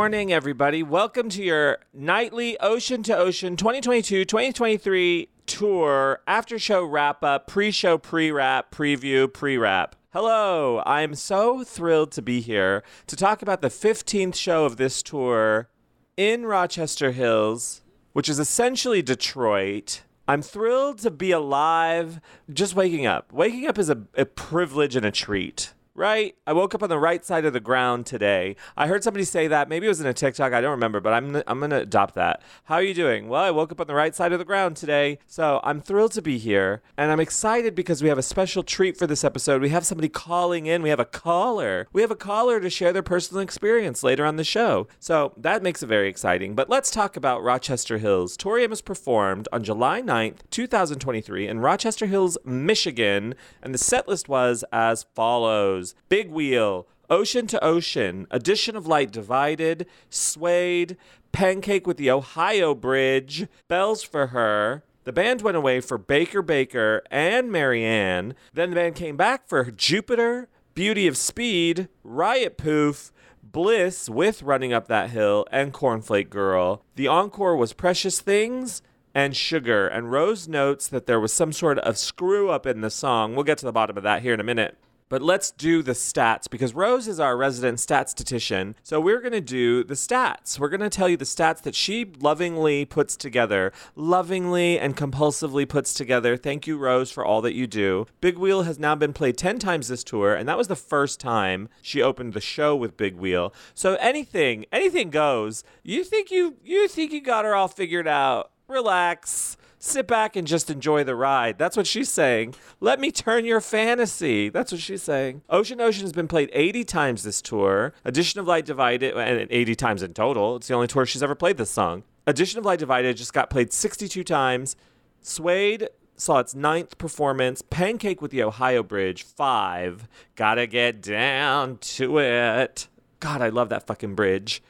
Morning, everybody. Welcome to your nightly Ocean to Ocean 2022 2023 tour after show wrap up, pre show, pre wrap, preview, pre wrap. Hello, I'm so thrilled to be here to talk about the 15th show of this tour in Rochester Hills, which is essentially Detroit. I'm thrilled to be alive, just waking up. Waking up is a, a privilege and a treat right? I woke up on the right side of the ground today. I heard somebody say that. Maybe it was in a TikTok. I don't remember, but I'm I'm to adopt that. How are you doing? Well, I woke up on the right side of the ground today. So I'm thrilled to be here. And I'm excited because we have a special treat for this episode. We have somebody calling in. We have a caller. We have a caller to share their personal experience later on the show. So that makes it very exciting. But let's talk about Rochester Hills. Tori Amos performed on July 9th, 2023 in Rochester Hills, Michigan. And the set list was as follows. Big Wheel, Ocean to Ocean, Addition of Light Divided, Suede, Pancake with the Ohio Bridge, Bells for Her. The band went away for Baker Baker and Marianne. Then the band came back for Jupiter, Beauty of Speed, Riot Poof, Bliss with Running Up That Hill, and Cornflake Girl. The encore was Precious Things and Sugar, and Rose notes that there was some sort of screw up in the song. We'll get to the bottom of that here in a minute. But let's do the stats because Rose is our resident stats statistician. So we're going to do the stats. We're going to tell you the stats that she lovingly puts together, lovingly and compulsively puts together. Thank you, Rose, for all that you do. Big Wheel has now been played 10 times this tour, and that was the first time she opened the show with Big Wheel. So anything, anything goes. You think you you think you got her all figured out. Relax sit back and just enjoy the ride. That's what she's saying. Let me turn your fantasy. That's what she's saying. Ocean Ocean has been played 80 times this tour. Addition of Light Divided, and 80 times in total. It's the only tour she's ever played this song. Addition of Light Divided just got played 62 times. Suede saw its ninth performance. Pancake with the Ohio Bridge, five. Gotta get down to it. God, I love that fucking bridge.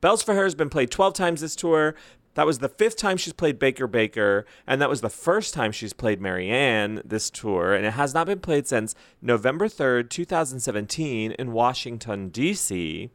Bells for Her has been played 12 times this tour. That was the fifth time she's played Baker Baker, and that was the first time she's played Marianne this tour, and it has not been played since November 3rd, 2017, in Washington, D.C.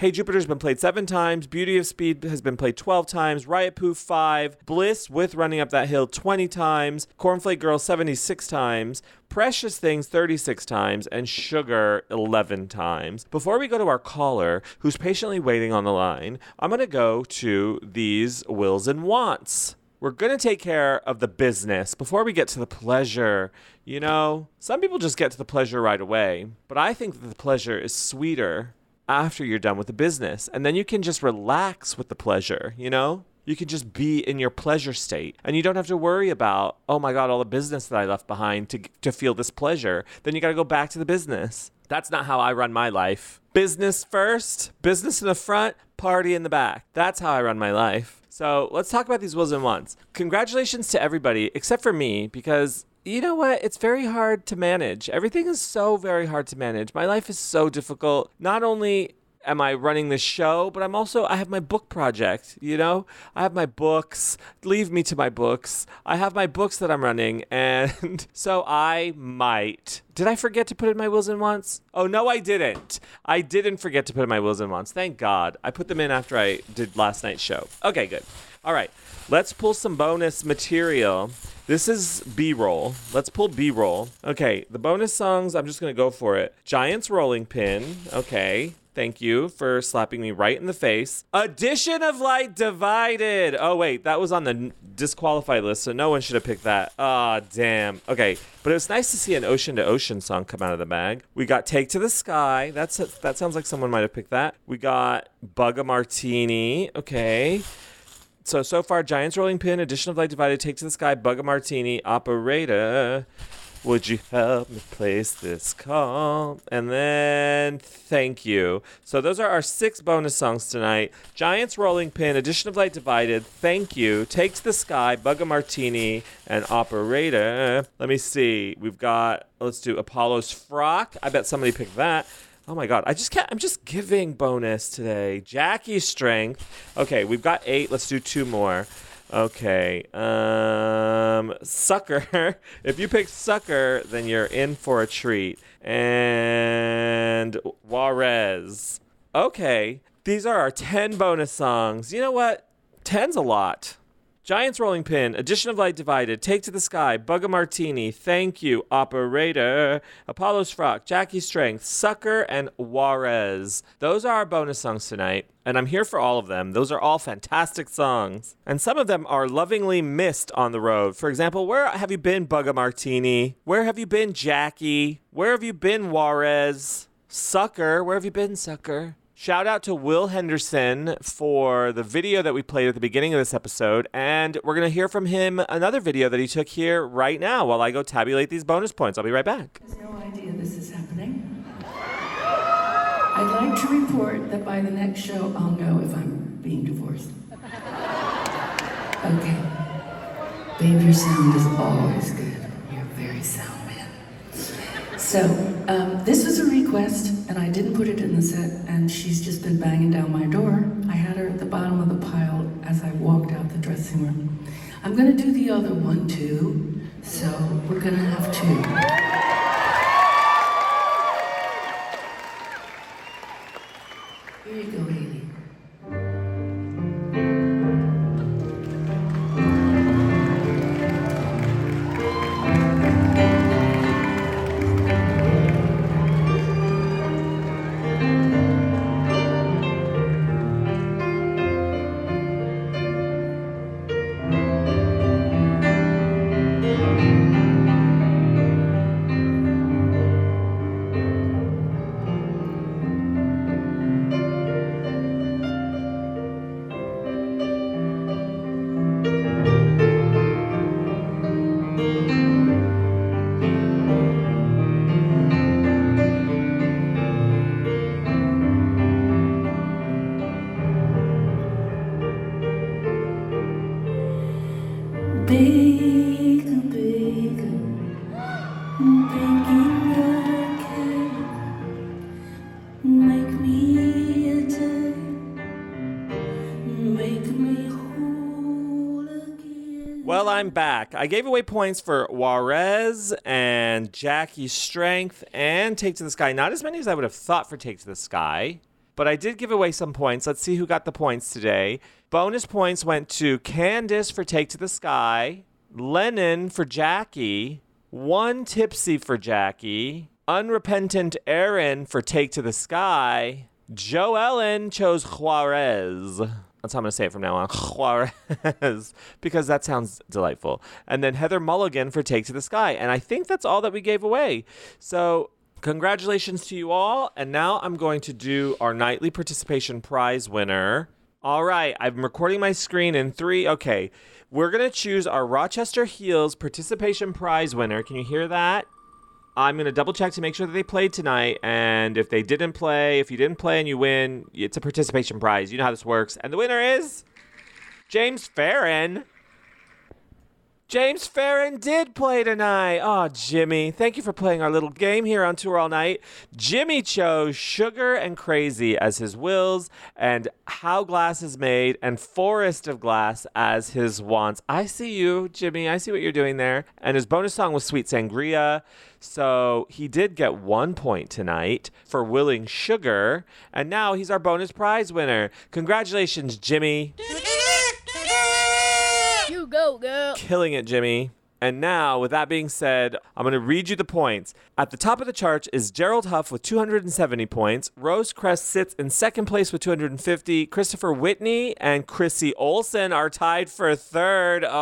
Hey Jupiter's been played seven times. Beauty of Speed has been played 12 times. Riot Poof 5. Bliss with Running Up That Hill 20 times. Cornflake Girl 76 times. Precious Things 36 times. And Sugar 11 times. Before we go to our caller, who's patiently waiting on the line, I'm going to go to these wills and wants. We're going to take care of the business before we get to the pleasure. You know, some people just get to the pleasure right away, but I think that the pleasure is sweeter after you're done with the business. And then you can just relax with the pleasure, you know? You can just be in your pleasure state and you don't have to worry about, oh my God, all the business that I left behind to, to feel this pleasure. Then you got to go back to the business. That's not how I run my life. Business first, business in the front, party in the back. That's how I run my life. So let's talk about these wills and wants. Congratulations to everybody except for me because you know what? It's very hard to manage. Everything is so very hard to manage. My life is so difficult. Not only am I running this show, but I'm also I have my book project, you know? I have my books. Leave me to my books. I have my books that I'm running and so I might. Did I forget to put in my wills and wants? Oh no, I didn't. I didn't forget to put in my wills and wants. Thank God. I put them in after I did last night's show. Okay, good. All right. Let's pull some bonus material. This is B roll. Let's pull B roll. Okay, the bonus songs, I'm just going to go for it. Giants Rolling Pin. Okay. Thank you for slapping me right in the face. Addition of Light Divided. Oh, wait, that was on the disqualified list, so no one should have picked that. Ah, oh, damn. Okay, but it was nice to see an Ocean to Ocean song come out of the bag. We got Take to the Sky. That's a, that sounds like someone might have picked that. We got Bug a Martini. Okay so so far giants rolling pin addition of light divided take to the sky bug a martini operator. Would you help me place this call? And then thank you. So those are our six bonus songs tonight. Giants rolling pin addition of light divided thank you. Take to the sky bug a martini and operator. Let me see. We've got let's do apollo's frock. I bet somebody picked that Oh my god, I just can't. I'm just giving bonus today. Jackie's strength. Okay, we've got eight. Let's do two more. Okay. Um, sucker. if you pick sucker, then you're in for a treat. And Juarez. Okay. These are our 10 bonus songs. You know what? 10's a lot. Giants Rolling Pin, Addition of Light Divided, Take to the Sky, Bug a Martini, Thank You, Operator, Apollo's Frock, Jackie's Strength, Sucker, and Juarez. Those are our bonus songs tonight, and I'm here for all of them. Those are all fantastic songs. And some of them are lovingly missed on the road. For example, where have you been, Bug a Martini? Where have you been, Jackie? Where have you been, Juarez? Sucker, where have you been, Sucker? Shout out to Will Henderson for the video that we played at the beginning of this episode. And we're going to hear from him another video that he took here right now while I go tabulate these bonus points. I'll be right back. No idea this is happening. I'd like to report that by the next show, I'll know if I'm being divorced. Okay. Babe, your sound is always good. You're very sound. So um, this was a request, and I didn't put it in the set, and she's just been banging down my door. I had her at the bottom of the pile as I walked out the dressing room. I'm gonna do the other one too, so we're gonna have two. I'm back. I gave away points for Juarez and Jackie's Strength and Take to the Sky. Not as many as I would have thought for Take to the Sky, but I did give away some points. Let's see who got the points today. Bonus points went to Candace for Take to the Sky, Lennon for Jackie, one Tipsy for Jackie, Unrepentant Aaron for Take to the Sky, Joe Ellen chose Juarez. That's how I'm going to say it from now on. Juarez, because that sounds delightful. And then Heather Mulligan for Take to the Sky. And I think that's all that we gave away. So congratulations to you all. And now I'm going to do our nightly participation prize winner. All right, I'm recording my screen in three. Okay, we're going to choose our Rochester Hills participation prize winner. Can you hear that? I'm going to double check to make sure that they played tonight. And if they didn't play, if you didn't play and you win, it's a participation prize. You know how this works. And the winner is James Farron. James Farron did play tonight. Oh, Jimmy, thank you for playing our little game here on Tour All Night. Jimmy chose Sugar and Crazy as his wills, and How Glass is Made and Forest of Glass as his wants. I see you, Jimmy. I see what you're doing there. And his bonus song was Sweet Sangria. So he did get one point tonight for willing Sugar, and now he's our bonus prize winner. Congratulations, Jimmy. Go, girl. Killing it, Jimmy. And now, with that being said, I'm going to read you the points. At the top of the charts is Gerald Huff with 270 points. Rose Crest sits in second place with 250. Christopher Whitney and Chrissy Olsen are tied for third.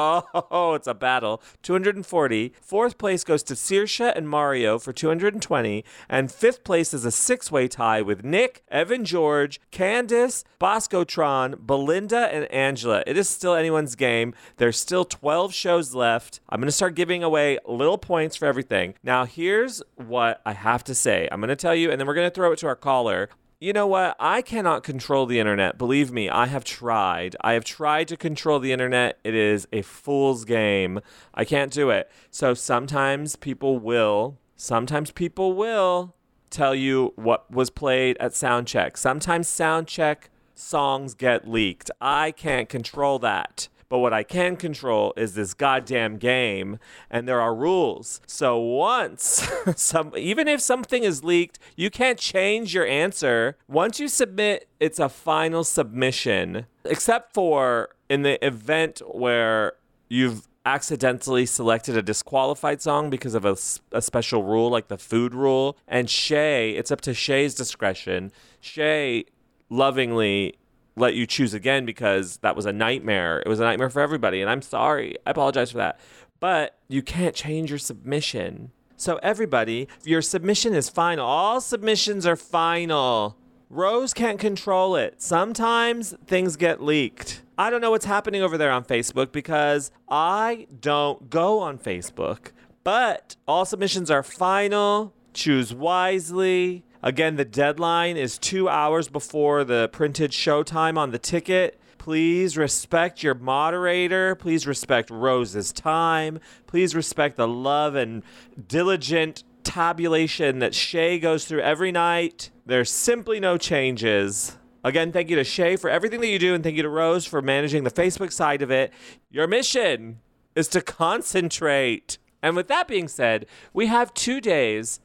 Oh, it's a battle. 240. Fourth place goes to Saoirse and Mario for 220. And fifth place is a six way tie with Nick, Evan George, Candace, Boscotron, Belinda, and Angela. It is still anyone's game. There's still 12 shows left. I'm going to start giving away little points for everything. Now, here's what I have to say. I'm going to tell you, and then we're going to throw it to our caller. You know what? I cannot control the internet. Believe me, I have tried. I have tried to control the internet. It is a fool's game. I can't do it. So sometimes people will, sometimes people will tell you what was played at soundcheck. Sometimes soundcheck songs get leaked. I can't control that. But what I can control is this goddamn game, and there are rules. So once some, even if something is leaked, you can't change your answer. Once you submit, it's a final submission. Except for in the event where you've accidentally selected a disqualified song because of a, a, special rule, like the food rule. And Shay, it's up to Shay's discretion. Shay lovingly let you choose again because that was a nightmare. It was a nightmare for everybody, and I'm sorry. I apologize for that. But you can't change your submission. So, everybody, your submission is final. All submissions are final. Rose can't control it. Sometimes things get leaked. I don't know what's happening over there on Facebook because I don't go on Facebook. But all submissions are final. Choose wisely. Again, the deadline is two hours before the printed showtime on the ticket. Please respect your moderator. Please respect Rose's time. Please respect the love and diligent tabulation that Shay goes through every night. There's simply no changes. Again, thank you to Shay for everything that you do, and thank you to Rose for managing the Facebook side of it. Your mission is to concentrate. And with that being said, we have two days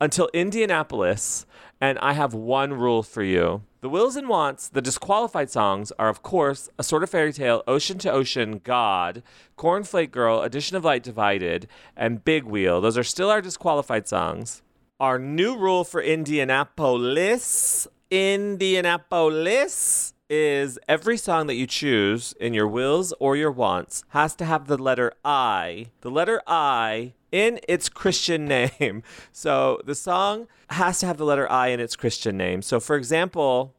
until Indianapolis, and I have one rule for you. The Wills and Wants, the disqualified songs, are of course A Sort of Fairy Tale, Ocean to Ocean, God, Cornflake Girl, Addition of Light Divided, and Big Wheel. Those are still our disqualified songs. Our new rule for Indianapolis, Indianapolis, is every song that you choose in your wills or your wants has to have the letter I. The letter I in its Christian name. So the song has to have the letter I in its Christian name. So for example,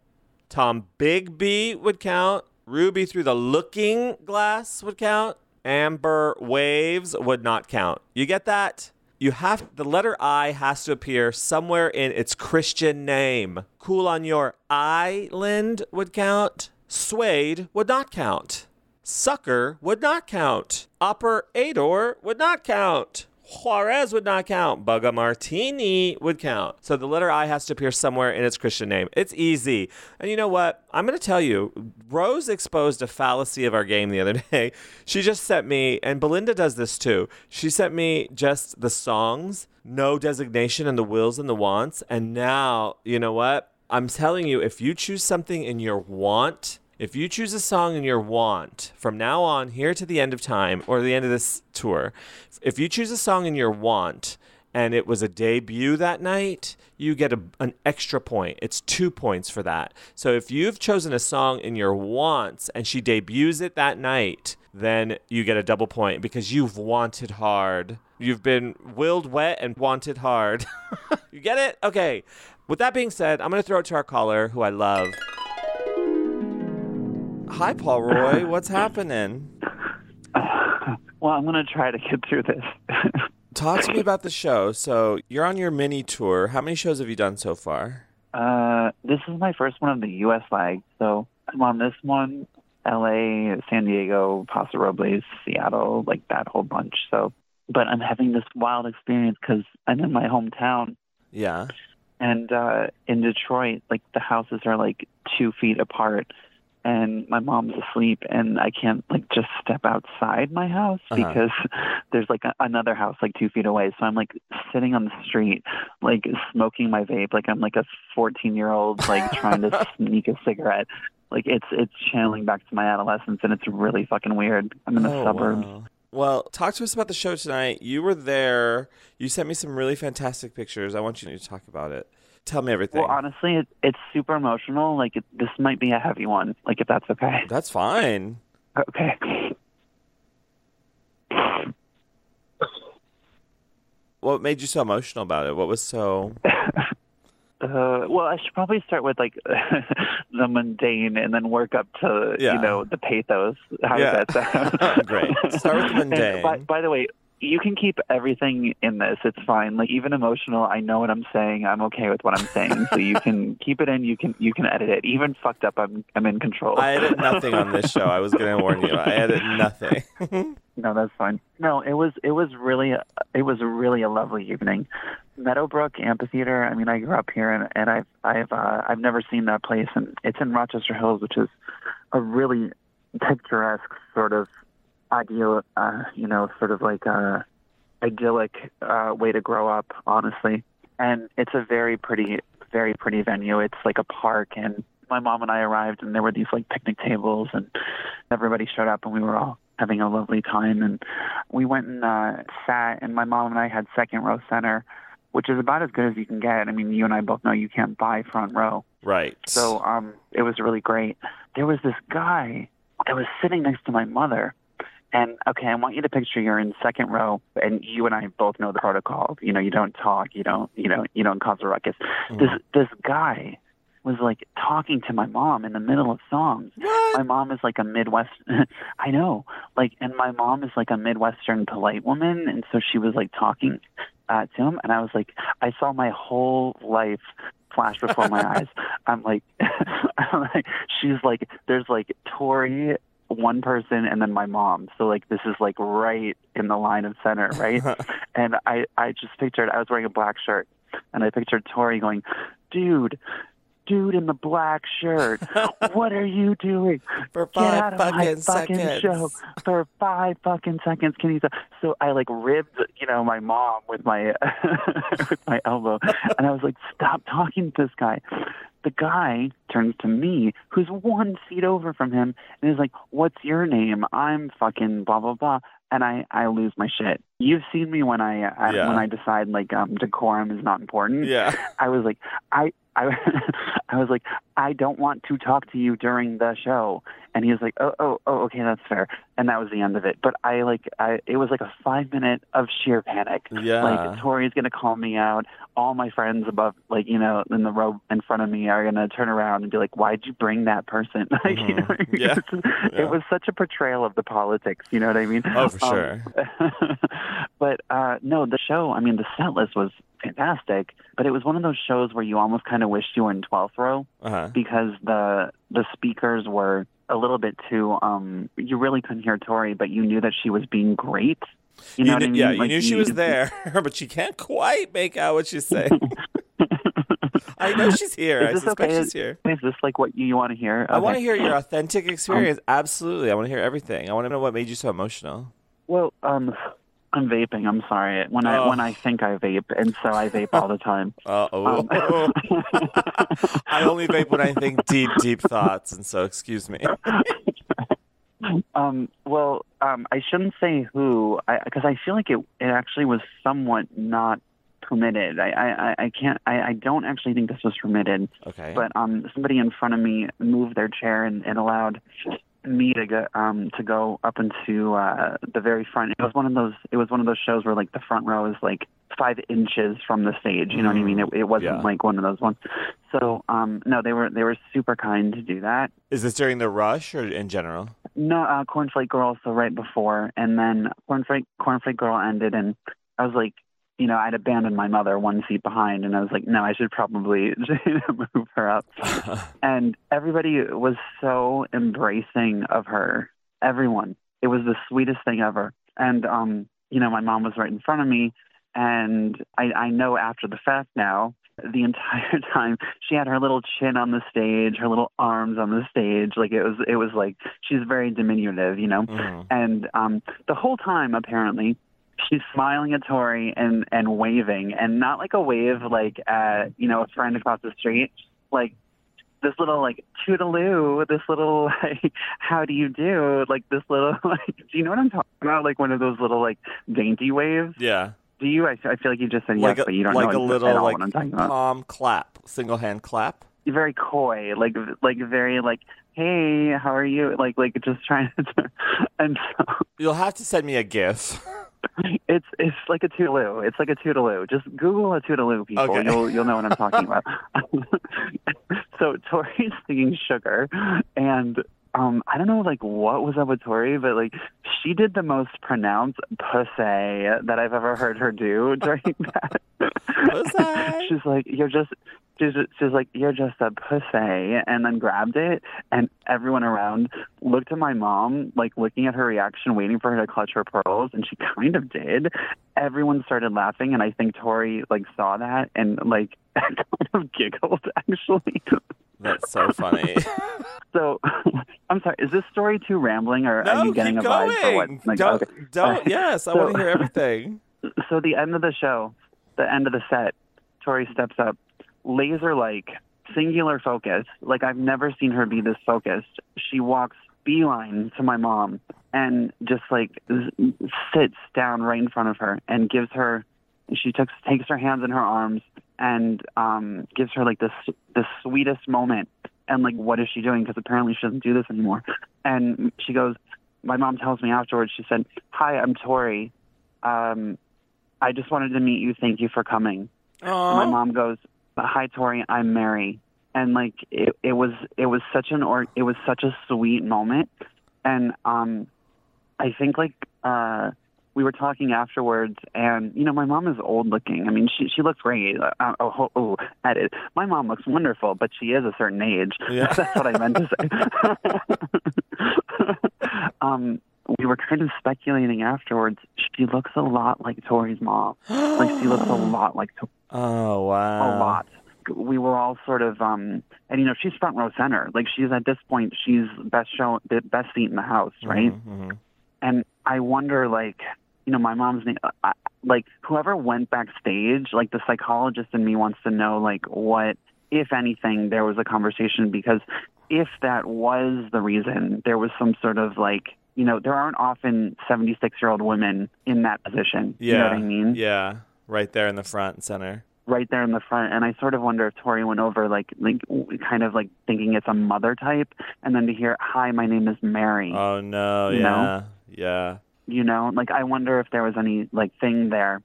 Tombigbee would count, Ruby through the looking glass would count, Amber waves would not count. You get that? You have the letter I has to appear somewhere in its Christian name. Cool on your island would count. Suede would not count. Sucker would not count. Operator would not count. Juarez would not count. Bugga Martini would count. So the letter I has to appear somewhere in its Christian name. It's easy. And you know what? I'm going to tell you, Rose exposed a fallacy of our game the other day. She just sent me, and Belinda does this too. She sent me just the songs, no designation, and the wills and the wants. And now, you know what? I'm telling you, if you choose something in your want, if you choose a song in your want from now on, here to the end of time or the end of this tour, if you choose a song in your want and it was a debut that night, you get a, an extra point. It's two points for that. So if you've chosen a song in your wants and she debuts it that night, then you get a double point because you've wanted hard. You've been willed wet and wanted hard. you get it? Okay. With that being said, I'm going to throw it to our caller who I love. Hi, Paul Roy. What's happening? Well, I'm going to try to get through this. Talk to me about the show. So, you're on your mini tour. How many shows have you done so far? Uh, this is my first one of the U.S. leg, so I'm on this one, L.A., San Diego, Paso Robles, Seattle, like that whole bunch. So, but I'm having this wild experience because I'm in my hometown, Yeah. and uh, in Detroit, like the houses are like two feet apart, and my mom's asleep, and I can't like just step outside my house Uh-huh. because there's like a, another house like two feet away. So I'm like sitting on the street, like smoking my vape, like I'm like a 14 year old like trying to sneak a cigarette. Like it's it's channeling back to my adolescence, and it's really fucking weird. I'm in the Oh, suburbs. wow. Well, talk to us about the show tonight. You were there. You sent me some really fantastic pictures. I want you to talk about it. Tell me everything. Well, honestly, it, it's super emotional. Like it, this might be a heavy one. Like if that's okay. That's fine. Okay. What made you so emotional about it? What was so? Uh, well, I should probably start with like the mundane and then work up to Yeah. you know the pathos. How Yeah. does that sound? Great. Start with the mundane. by, by the way, you can keep everything in this. It's fine. Like even emotional, I know what I'm saying. I'm okay with what I'm saying. so you can keep it in. You can you can edit it. Even fucked up, I'm I'm in control. I edit nothing on this show. I was going to warn you. I edit nothing. No, that's fine. No, it was it was really it was really a lovely evening. Meadowbrook Amphitheater. I mean, I grew up here, and, and I've I've uh, I've never seen that place, and it's in Rochester Hills, which is a really picturesque sort of ideal, uh, you know, sort of like a idyllic uh, way to grow up, honestly. And it's a very pretty, very pretty venue. It's like a park, and my mom and I arrived, and there were these like picnic tables, and everybody showed up, and we were all having a lovely time. And we went and uh, sat, and my mom and I had second row center, which is about as good as you can get. I mean, you and I both know you can't buy front row. right. So um, it was really great. There was this guy that was sitting next to my mother. And okay, I want you to picture you're in second row, and you and I both know the protocol. You know, you don't talk, you don't, you know, you don't cause a ruckus. This this guy was like talking to my mom in the middle of songs. What? My mom is like a Midwest. I know, like, and my mom is like a Midwestern polite woman, and so she was like talking uh, to him, and I was like, I saw my whole life flash before my eyes. I'm like, I'm like, she's like, there's like Tori, one person, and then my mom. So like, this is like right in the line of center, right? and I, I just pictured, I was wearing a black shirt, and I pictured Tori going, dude. Dude in the black shirt, what are you doing? For Get five out of my fucking fucking seconds. show for five fucking seconds. Can you? So I like ribbed, you know, my mom with my with my elbow, and I was like, "Stop talking to this guy." The guy turns to me, who's one seat over from him, and is like, "What's your name?" I'm fucking blah blah blah, and I I lose my shit. You've seen me when I, I Yeah. when I decide like um decorum is not important. Yeah. I was like, I, I, I was like, I don't want to talk to you during the show. And he was like, oh, oh, oh, okay, that's fair. And that was the end of it. But I like, I, it was like a five minute of sheer panic. Yeah. Like Tori's gonna call me out. All my friends above, like you know, in the row in front of me are gonna turn around and be like, "Why'd you bring that person?" like, you know. Yeah. Yeah. it was such a portrayal of the politics. You know what I mean? Oh, for Um, sure. but uh, no, the show. I mean, the set list was fantastic, but it was one of those shows where you almost kind of wished you were in twelfth row Uh-huh. Because the the speakers were a little bit too. Um, you really couldn't hear Tori, but you knew that she was being great. You know You what I mean? Yeah, you knew she was there, but she can't quite make out what she's saying. I know she's here. I suspect okay? she's here. Is this like what you, you want to hear? I want to hear your authentic experience. Absolutely. I want to hear everything. I want to know what made you so emotional. Well, um, I'm vaping. I'm sorry. When I Oh. when I think I vape, and so I vape all the time. Uh oh. Um, I only vape when I think deep, deep thoughts, and so excuse me. Um, well, um, I shouldn't say who, because I, feel like it, it actually was somewhat not permitted. I, I, I- I can't, I, I don't actually think this was permitted, Okay. but um, somebody in front of me moved their chair and, and allowed me to go um to go up into uh the very front. It was one of those. It was one of those shows where like the front row is like five inches from the stage. You know what I mean? It, it wasn't Yeah. like one of those ones. So um no, they were they were super kind to do that. Is this during the rush or in general? No, uh, Cornflake Girl, so right before, and then Cornflake Cornflake Girl ended, and I was like, you know, I'd abandoned my mother one seat behind, and I was like, no, I should probably move her up. and everybody was so embracing of her. Everyone. It was the sweetest thing ever. And, um, you know, my mom was right in front of me. And I, I know after the fact now, the entire time she had her little chin on the stage, her little arms on the stage. Like it was, it was like she's very diminutive, you know. Mhm. And um, the whole time, apparently, she's smiling at Tori and and waving, and not like a wave like at you know a friend across the street, like this little like toodaloo, this little like how do you do, like this little like do you know what I'm talking about? Like one of those little like dainty waves. Yeah. Do you? I, I feel like you just said Like yes, a, but you don't like know a little like what I'm talking about. palm clap, single hand clap. Very coy, like like very like hey, how are you? Like like just trying to, and so You'll have to send me a gif. It's it's like a toodaloo. It's like a toodaloo. Just Google a toodaloo, people. Okay. You'll you'll know what I'm talking about. so Tori's singing Sugar, and um, I don't know like what was up with Tori, but like she did the most pronounced pussy that I've ever heard her do during that. She's like, you're just. She's, she's like, you're just a pussy, and then grabbed it, and everyone around looked at my mom, like looking at her reaction, waiting for her to clutch her pearls, and she kind of did. Everyone started laughing, and I think Tori like saw that and like kind of giggled actually. That's so funny. so, I'm sorry, is this story too rambling, or no, are you getting a vibe for what? going. Like, don't, okay. don't. Yes, I So- want to hear everything. so the end of the show, the end of the set, Tori steps up, laser like, singular focus. Like I've never seen her be this focused. She walks beeline to my mom and just like s- sits down right in front of her and gives her. She takes takes her hands in her arms and um, gives her like this the sweetest moment. And like, what is she doing? Because apparently she doesn't do this anymore. And she goes. My mom tells me afterwards. She said, "Hi, I'm Tori. Um, I just wanted to meet you. Thank you for coming." And my mom goes, "Hi, Tori. I'm Mary." And like it, it was, it was such an or, it was such a sweet moment. And um, I think like uh, we were talking afterwards, and you know, my mom is old looking. I mean, she she looks great. Uh, oh, oh, oh, edit. My mom looks wonderful, but she is a certain age. Yeah. That's what I meant to say. um, we were kind of speculating afterwards. She looks a lot like Tori's mom. Like she looks a lot like Tori Oh wow. a lot. We were all sort of, um, and you know, she's front row center. Like she's at this point, she's best show, the best seat in the house, right? Mhm, mhm. And I wonder, like, you know, my mom's name, I, like, whoever went backstage, like, the psychologist in me wants to know, like, what, if anything, there was a conversation because if that was the reason, there was some sort of like, you know, there aren't often 76 year old women in that position. Yeah. You know what I mean? Yeah. Right there in the front and center. right there in the front and i sort of wonder if tori went over like like kind of like thinking it's a mother type and then to hear hi my name is mary Oh no. You Yeah. know? Yeah. you know like i wonder if there was any like thing there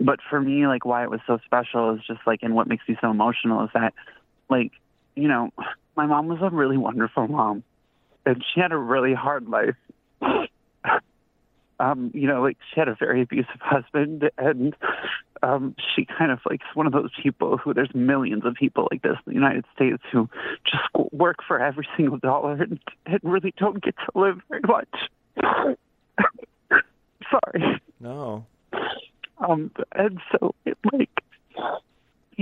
but for me like why it was so special is just like and what makes me so emotional is that like you know my mom was a really wonderful mom and she had a really hard life. Um you know like she had a very abusive husband and um she kind of like one of those people who there's millions of people like this in the united states who just work for every single dollar and, and really don't get to live very much. Sorry. No. um, and so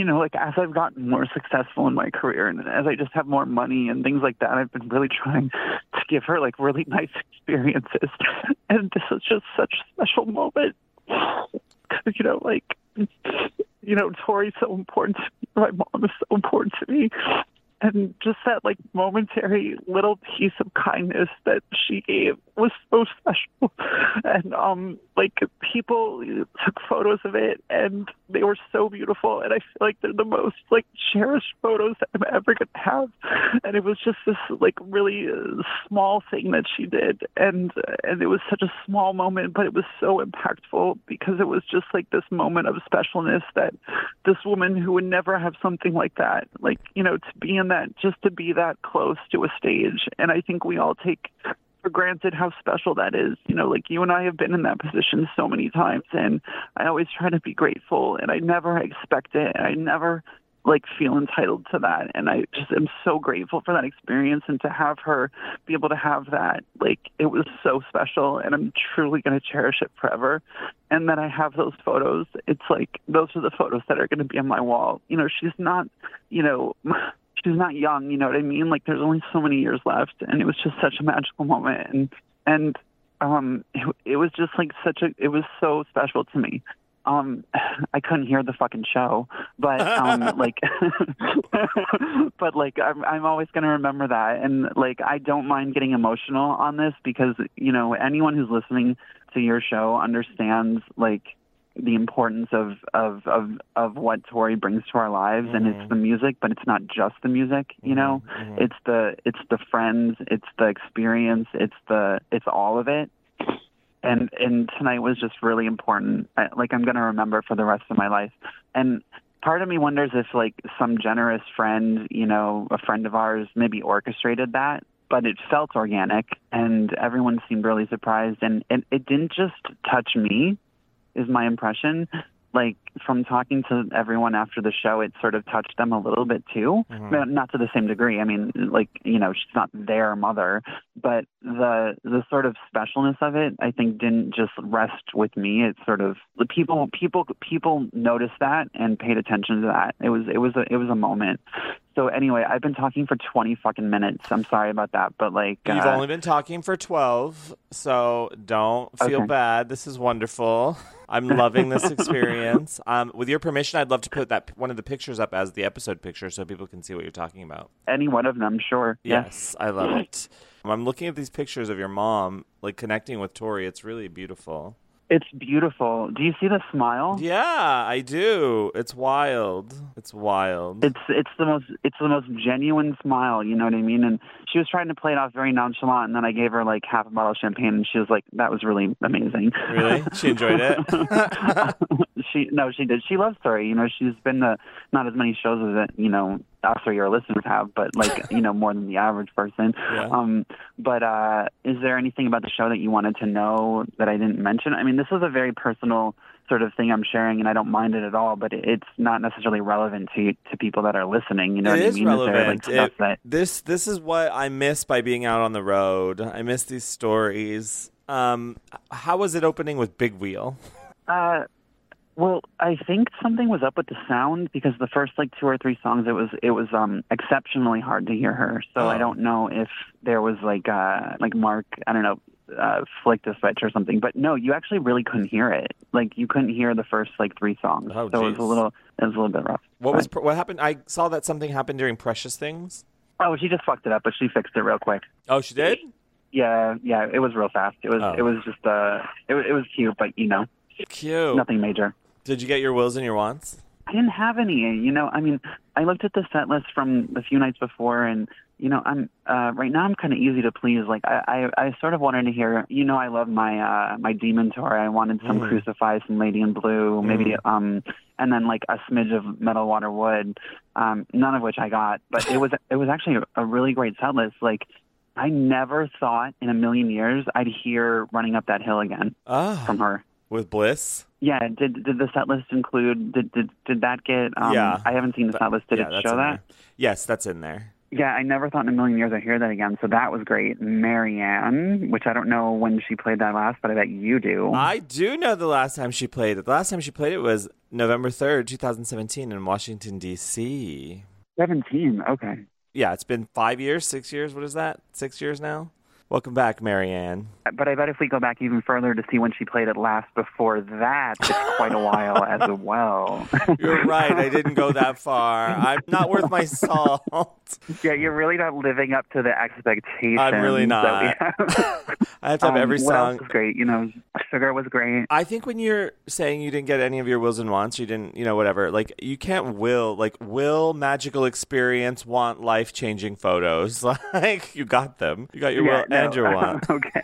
you know, like as I've gotten more successful in my career and as I just have more money and things like that, I've been really trying to give her like really nice experiences. And this is just such a special moment. you know, like, you know, Tori's so important to me. My mom is so important to me. And just that like momentary little piece of kindness that she gave was so special. And um like people took photos of it and they were so beautiful and I feel like they're the most like cherished photos that I'm ever gonna have. And it was just this like really uh, small thing that she did and and it was such a small moment but it was so impactful because it was just like this moment of specialness that this woman who would never have something like that like you know to be in that just to be that close to a stage. And i think we all take for granted how special that is. You know, like you and I have been in that position so many times, and I always try to be grateful, and I never expect it, and I never like feel entitled to that. And i just am so grateful for that experience and to have her be able to have that like it was so special and i'm truly going to cherish it forever. And that i have those photos. It's like those are the photos that are going to be on my wall. You know she's not you know she's not young you know what i mean? Like there's only so many years left and it was just such a magical moment and and um it, it was just like such a it was so special to me. Um I couldn't hear the fucking show, but um like but like I'm I'm always going to remember that and like I don't mind getting emotional on this because you know anyone who's listening to your show understands like the importance of of of of what Tori brings to our lives and it's mm-hmm. the music but it's not just the music you mm-hmm. know? Mm-hmm. It's the it's the friends it's the experience it's the it's all of it. And and tonight was just really important. I, like i'm going to remember for the rest of my life. And part of me wonders if like some generous friend you know a friend of ours maybe orchestrated that but it felt organic and everyone seemed really surprised and it, it didn't just touch me is my impression like from talking to everyone after the show, it sort of touched them a little bit too. Mm-hmm. But Not to the same degree. I mean, like you know, she's not their mother, but the the sort of specialness of it, I think, didn't just rest with me. It sort of the people people people noticed that and paid attention to that. It was it was a it was a moment. So anyway, I've been talking for twenty fucking minutes. I'm sorry about that, but like You've uh, only been talking for 12, so don't feel Okay. bad. This is wonderful. I'm loving this experience. Um, with your permission, I'd love to put that one of the pictures up as the episode picture so people can see what you're talking about. any one of them, sure. Yes. Yes, I love it. I'm looking at these pictures of your mom, like connecting with Tori. It's really beautiful. It's beautiful. Do you see the smile? Yeah, I do. It's wild. It's wild. It's it's the most it's the most genuine smile, you know what I mean? And she was trying to play it off very nonchalant, and then I gave her like half a bottle of champagne, and she was like, "That was really amazing." Really? She enjoyed it? she no, she did. She loves Tori. You know, she's been to not as many shows as it, you know us or your listeners have, but like you know more than the average person. Yeah. Um, but uh, is there anything about the show that you wanted to know that I didn't mention? I mean, this is a very personal sort of thing I'm sharing, and I don't mind it at all. But it's not necessarily relevant to to people that are listening. You know It what is I mean? Is there, relevant. like, It- that this this is what I miss by being out on the road. I miss these stories. Um, how was it opening with Big Wheel? Uh, well, I think something was up with the sound because the first like two or three songs, it was it was um exceptionally hard to hear her. So Oh. I don't know if there was like uh like Mark, I don't know, uh, flicked a switch or something. But no, you actually really couldn't hear it. Like you couldn't hear the first like three songs. Oh, so it was a little it was a little bit rough. What was what happened? I saw that something happened during Precious Things. Oh, she just fucked it up, but she fixed it real quick. Oh, she did. Yeah, yeah, it was real fast. It was Oh. it was just uh it it was cute, but you know Cute. nothing major. Did you get your wills and your wants? I didn't have any. You know, I mean, I looked at the set list from the few nights before, and you know, I'm uh, right now I'm kind of easy to please. Like I, I, I sort of wanted to hear. You know, I love my uh, my demon tour. I wanted some Mm. Crucify, some Lady in Blue, maybe um, and then like a smidge of Metal Water Wood. Um, none of which I got, but it was it was actually a really great set list. Like. I never thought in a million years I'd hear "Running Up That Hill" again Ah, from her. with Bliss. Yeah, did did the set list include did did did that get um Yeah. I haven't seen the set list. Did yeah, it show that? there. Yes, that's in there. Yeah, I never thought in a million years I'd hear that again. So that was great. Marianne, which I don't know when she played that last, but I bet you do. I do know the last time she played it. The last time she played it was November 3rd, 2017 in Washington, D.C. Seventeen. Okay. Yeah, it's been five years, six years. What is that? Six years now? Welcome back, Marianne. But I bet if we go back even further to see when she played it last before that, it's quite a while as well. You're right. I didn't go that far. I'm not worth my salt. yeah, you're really not living up to the expectations. I'm really that we not. have. I have to have Um, every song. was great? You know, Sugar was great. I think when you're saying you didn't get any of your wills and wants, you didn't, you know, whatever. Like you can't will, like will magical experience, want life changing photos. Like you got them. You got your will no. and your want. okay.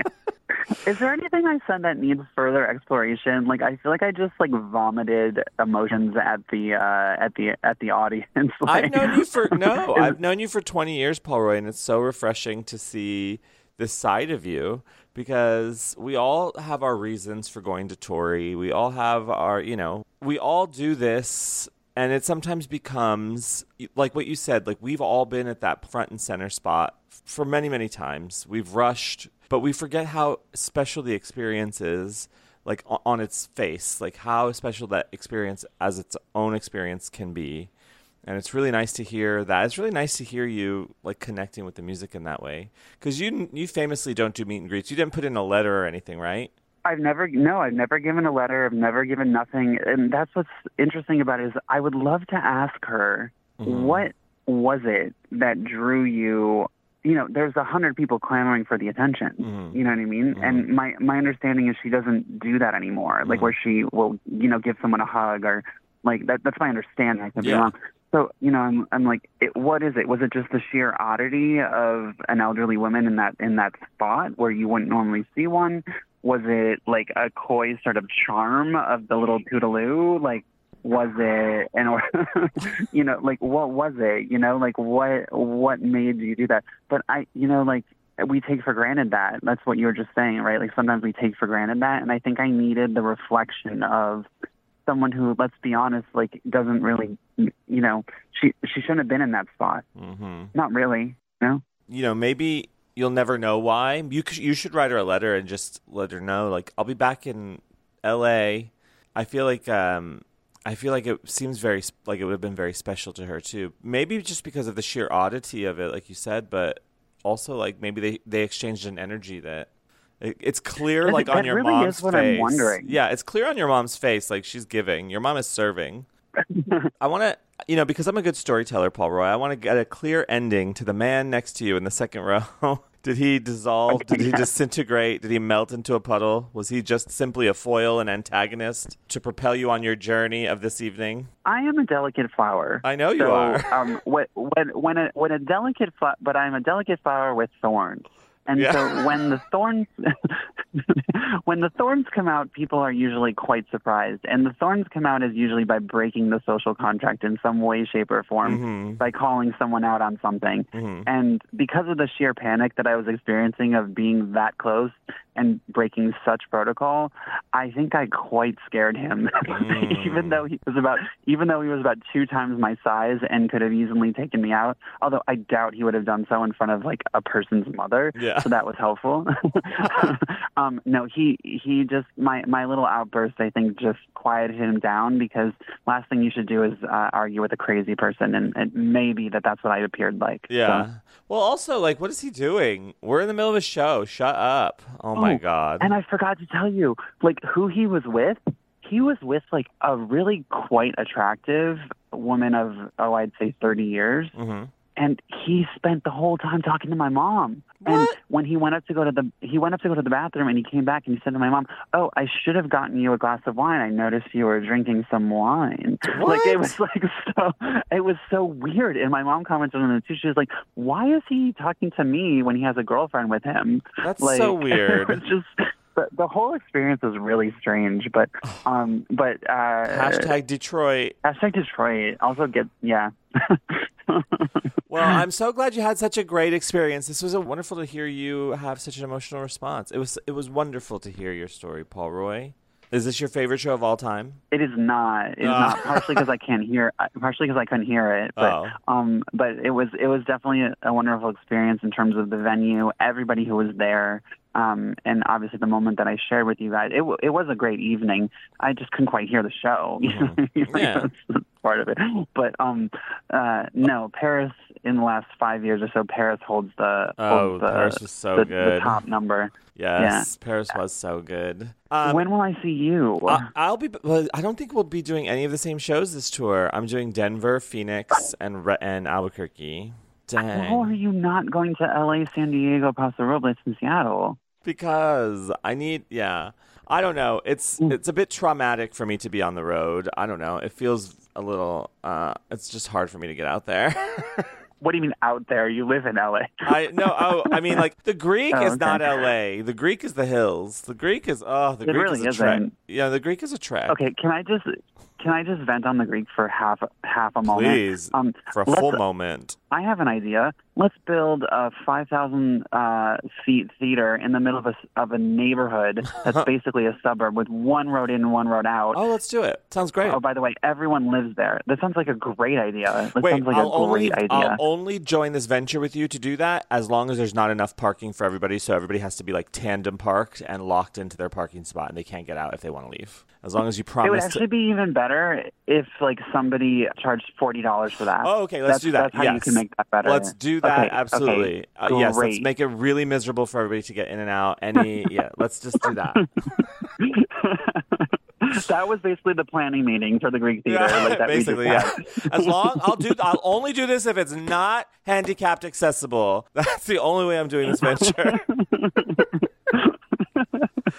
Is there anything I said that needs further exploration? Like I feel like I just like vomited emotions at the uh at the at the audience. Like, I've known you for no, Is- I've known you for 20 years, Paul Roy, and it's so refreshing to see this side of you because we all have our reasons for going to Tori. We all have our, you know, we all do this and it sometimes becomes like what you said, like we've all been at that front and center spot for many, many times. We've rushed, but we forget how special the experience is like on its face, like how special that experience as its own experience can be and it's really nice to hear that. It's really nice to hear you like connecting with the music in that way because you you famously don't do meet and greets. You didn't put in a letter or anything, right? I've never no, I've never given a letter. I've never given nothing, and that's what's interesting about it is I would love to ask her mm-hmm. what was it that drew you you know, there's a hundred people clamoring for the attention. Mm-hmm. You know what I mean? Mm-hmm. And my my understanding is she doesn't do that anymore. Like mm-hmm. where she will, you know, give someone a hug or like that. That's my understanding. I could yeah. be wrong. So you know, I'm I'm like, it, what is it? Was it just the sheer oddity of an elderly woman in that in that spot where you wouldn't normally see one? Was it like a coy sort of charm of the little toodaloo? Like, was it and or you know, like what was it? You know, like what what made you do that? But I, you know, like we take for granted that. That's what you were just saying, right? Like sometimes we take for granted that, and I think I needed the reflection of someone who, let's be honest, like doesn't really, you know, she she shouldn't have been in that spot. Mm-hmm. Not really, you know. You know, maybe you'll never know why. You you should write her a letter and just let her know, like, I'll be back in L.A. I feel like um, I feel like it seems very like it would have been very special to her too. Maybe just because of the sheer oddity of it, like you said, but also like maybe they they exchanged an energy that it's clear, like on your really mom's face. Yeah, it's clear on your mom's face, like she's giving. Your mom is serving. I want to, you know, because I'm a good storyteller, Paul Roy. I want to get a clear ending to the man next to you in the second row. Did he dissolve? Did he disintegrate? Did he melt into a puddle? Was he just simply a foil, an antagonist to propel you on your journey of this evening? I am a delicate flower. I know you so, are. um, when when a when a delicate flower, but I'm a delicate flower with thorns. And yeah. so when the thorns when the thorns come out, people are usually quite surprised. And the thorns come out is usually by breaking the social contract in some way, shape, or form, mm-hmm. by calling someone out on something. Mm-hmm. And because of the sheer panic that I was experiencing of being that close and breaking such protocol, I think I quite scared him. Mm. even though he was about even though he was about two times my size and could have easily taken me out. Although I doubt he would have done so in front of like a person's mother. Yeah. So that was helpful. um, no, he he just my my little outburst I think just quieted him down because last thing you should do is uh, argue with a crazy person and, and maybe that that's what I appeared like. Yeah. So. Well, also, like, what is he doing? We're in the middle of a show. Shut up. Oh, oh, my God. And I forgot to tell you, like, who he was with. He was with, like, a really quite attractive woman of, oh, I'd say 30 years. Mm-hmm and he spent the whole time talking to my mom. What? And when he went up to go to the he went up to go to the bathroom and he came back and he said to my mom, "Oh, I should have gotten you a glass of wine. I noticed you were drinking some wine." What? Like it was like so it was so weird. And my mom commented on it too. She was like, "Why is he talking to me when he has a girlfriend with him?" That's like, so weird. It's just the, the whole experience was really strange, but um, but uh, hashtag Detroit. Hashtag Detroit. Also get yeah. well, I'm so glad you had such a great experience. This was a wonderful to hear you have such an emotional response. It was it was wonderful to hear your story, Paul Roy. Is this your favorite show of all time? It is not. It is uh. not. Partially because I can't hear. Partially because I couldn't hear it. But oh. um, but it was it was definitely a, a, wonderful experience in terms of the venue, everybody who was there, um, and obviously the moment that I shared with you guys. It w- it was a great evening. I just couldn't quite hear the show. Mm-hmm. yeah. that's part of it. But um, uh, no, Paris in the last five years or so, Paris holds the oh, holds the, Paris was so the, good. the top number. Yes, yeah. Paris was so good. Um, when will I see you? I, will be. Well, I don't think we'll be doing any of the same shows this tour. I'm doing Denver, Phoenix, and and Albuquerque. Dang. How are you not going to L.A., San Diego, Paso Robles, and Seattle? Because I need. Yeah, I don't know. It's mm. it's a bit traumatic for me to be on the road. I don't know. It feels a little. Uh, it's just hard for me to get out there. What do you mean out there? You live in LA. I no. Oh, I mean like the Greek oh, is okay. not LA. The Greek is the hills. The Greek is oh, the it Greek really is a isn't. trek. Yeah, the Greek is a trek. Okay, can I just can I just vent on the Greek for half half a moment? Please, um, for a full moment. I have an idea. let's build a 5,000 uh, seat theater in the middle of a, of a neighborhood that's basically a suburb with one road in and one road out. Oh, let's do it. Sounds great. Oh, by the way, everyone lives there. That sounds like a great idea. That Wait, sounds like I'll a only great idea. I'll only join this venture with you to do that as long as there's not enough parking for everybody. So everybody has to be like tandem parked and locked into their parking spot, and they can't get out if they want to leave. As long as you promise. it would actually to, be even better if like somebody charged forty dollars for that. oh, okay. Let's That's- do that. That's how yes. you can make that better. Let's do that. Okay, absolutely. okay, Uh, yes. Let's make it really miserable for everybody to get in and out. Any. yeah. Let's just do that. that was basically the planning meeting for the Greek theater. Yeah, like that basically, yeah. As long I'll do, I'll only do this if it's not handicapped accessible. That's the only way I'm doing this venture.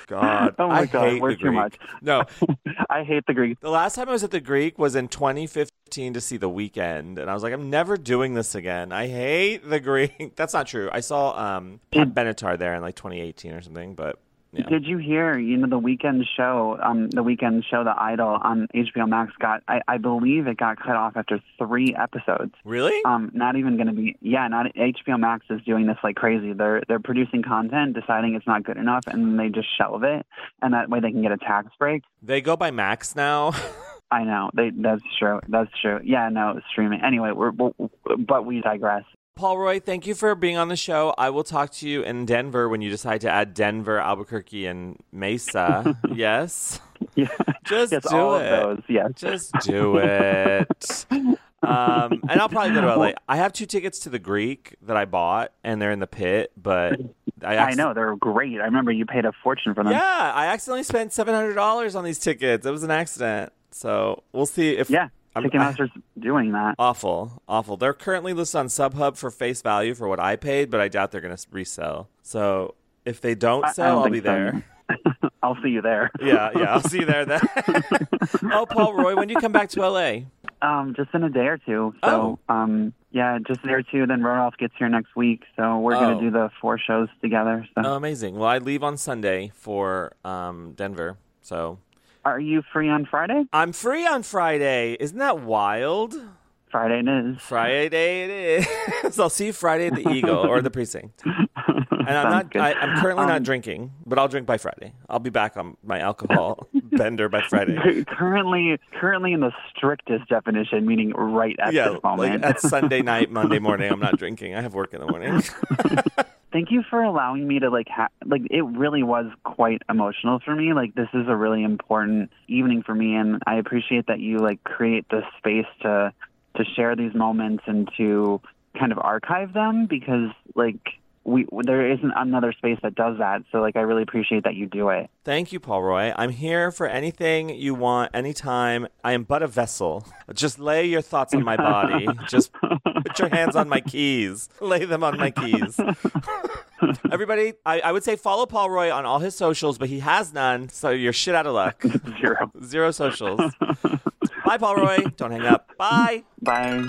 God, Oh my I God, hate we're the too Greek. much. No, I hate the Greek. the last time I was at the Greek was in 2015 to see The Weeknd, and I was like, I'm never doing this again. I hate the Greek. That's not true. I saw um, Pat Benatar there in like 2018 or something, but yeah. Did you hear? You know, the Weeknd show, um, the Weeknd show, The Idol on HBO Max got, I, I believe it got cut off after three episodes. Really? Um, not even going to be, yeah, not HBO Max is doing this like crazy. They're they're producing content, deciding it's not good enough, and then they just shelve it, and that way they can get a tax break. They go by Max now. I know, they that's true, that's true. Yeah, no, streaming. Anyway, we're, we're but we digress. Paul Roy, thank you for being on the show. I will talk to you in Denver when you decide to add Denver, Albuquerque, and Mesa. yes. Yeah, Just yes, do all it. of those. Yes, Just do it. Um, and I'll probably go to LA. I have two tickets to the Greek that I bought, and they're in the pit, but I, I know they're great. I remember you paid a fortune for them. Yeah, I accidentally spent seven hundred dollars on these tickets. It was an accident. So we'll see if Yeah, I'm- Ticketmaster's doing that. Awful, awful. They're currently listed on StubHub for face value for what I paid, but I doubt they're going to resell. So if they don't I- I sell, don't I'll be so. there. I'll see you there. yeah, yeah, I'll see you there then. oh, Paul Roy, when do you come back to LA? Um, just in a day or two. Oh. So, um, yeah, just a day or two. Then Rodolph gets here next week, so we're Oh. gonna do the four shows together. So, Oh, amazing. Well, I leave on Sunday for um, Denver, so are you free on Friday? I'm free on Friday. Isn't that wild? Friday it is. Friday it is. So I'll see you Friday at the Eagle or the Precinct. And I'm not. good. I, I'm currently not Um, drinking, but I'll drink by Friday. I'll be back on my alcohol bender by Friday. currently, currently in the strictest definition, meaning right at yeah, this moment. like at Sunday night, Monday morning, I'm not drinking. I have work in the morning. Thank you for allowing me to like ha- like it really was quite emotional for me. Like this is a really important evening for me and I appreciate that you like create this space to to share these moments and to kind of archive them because like we there isn't another space that does that. So like I really appreciate that you do it. Thank you, Paul Roy. I'm here for anything you want, anytime. I am but a vessel. Just lay your thoughts on my body. Just put your hands on my keys. Lay them on my keys. Everybody, I, I would say follow Paul Roy on all his socials, but he has none, so you're shit out of luck. Zero. Zero socials. Bye, Paul Roy. Don't hang up. Bye. Bye.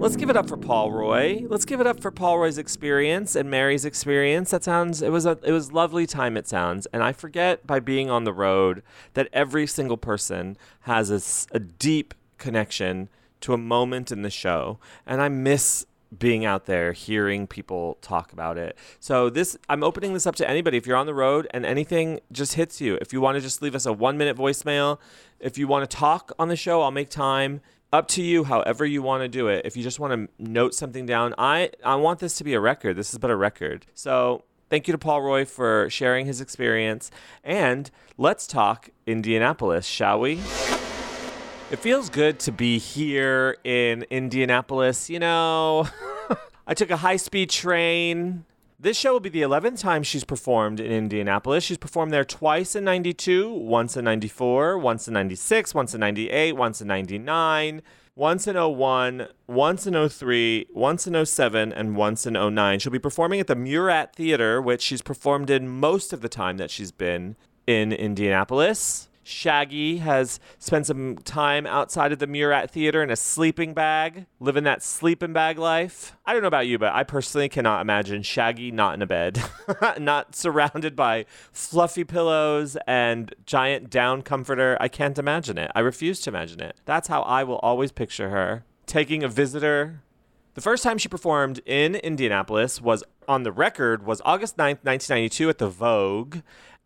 Let's give it up for Paul Roy. Let's give it up for Paul Roy's experience and Mary's experience. That sounds it was a it was lovely time it sounds. And I forget by being on the road that every single person has a deep connection to a moment in the show. And I miss being out there hearing people talk about it. So this I'm opening this up to anybody if you're on the road and anything just hits you. If you want to just leave us a 1 minute voicemail, if you want to talk on the show, I'll make time up to you however you want to do it. If you just want to note something down i i want this to be a record. This is but a record. So thank you to paul roy for sharing his experience. And let's talk indianapolis shall we? It feels good to be here in indianapolis you know. I took a high speed train this show will be the 11th time she's performed in Indianapolis. She's performed there twice in 92, once in 94, once in 96, once in 98, once in 99, once in 01, once in 03, once in 07, and once in 09. She'll be performing at the Murat Theater, which she's performed in most of the time that she's been in Indianapolis. Shaggy has spent some time outside of the Murat Theater in a sleeping bag, living that sleeping bag life. I don't know about you, but I personally cannot imagine Shaggy not in a bed, not surrounded by fluffy pillows and giant down comforter. I can't imagine it. I refuse to imagine it. That's how I will always picture her taking a visitor The first time she performed in Indianapolis was on the record was August 9th, 1992 at the Vogue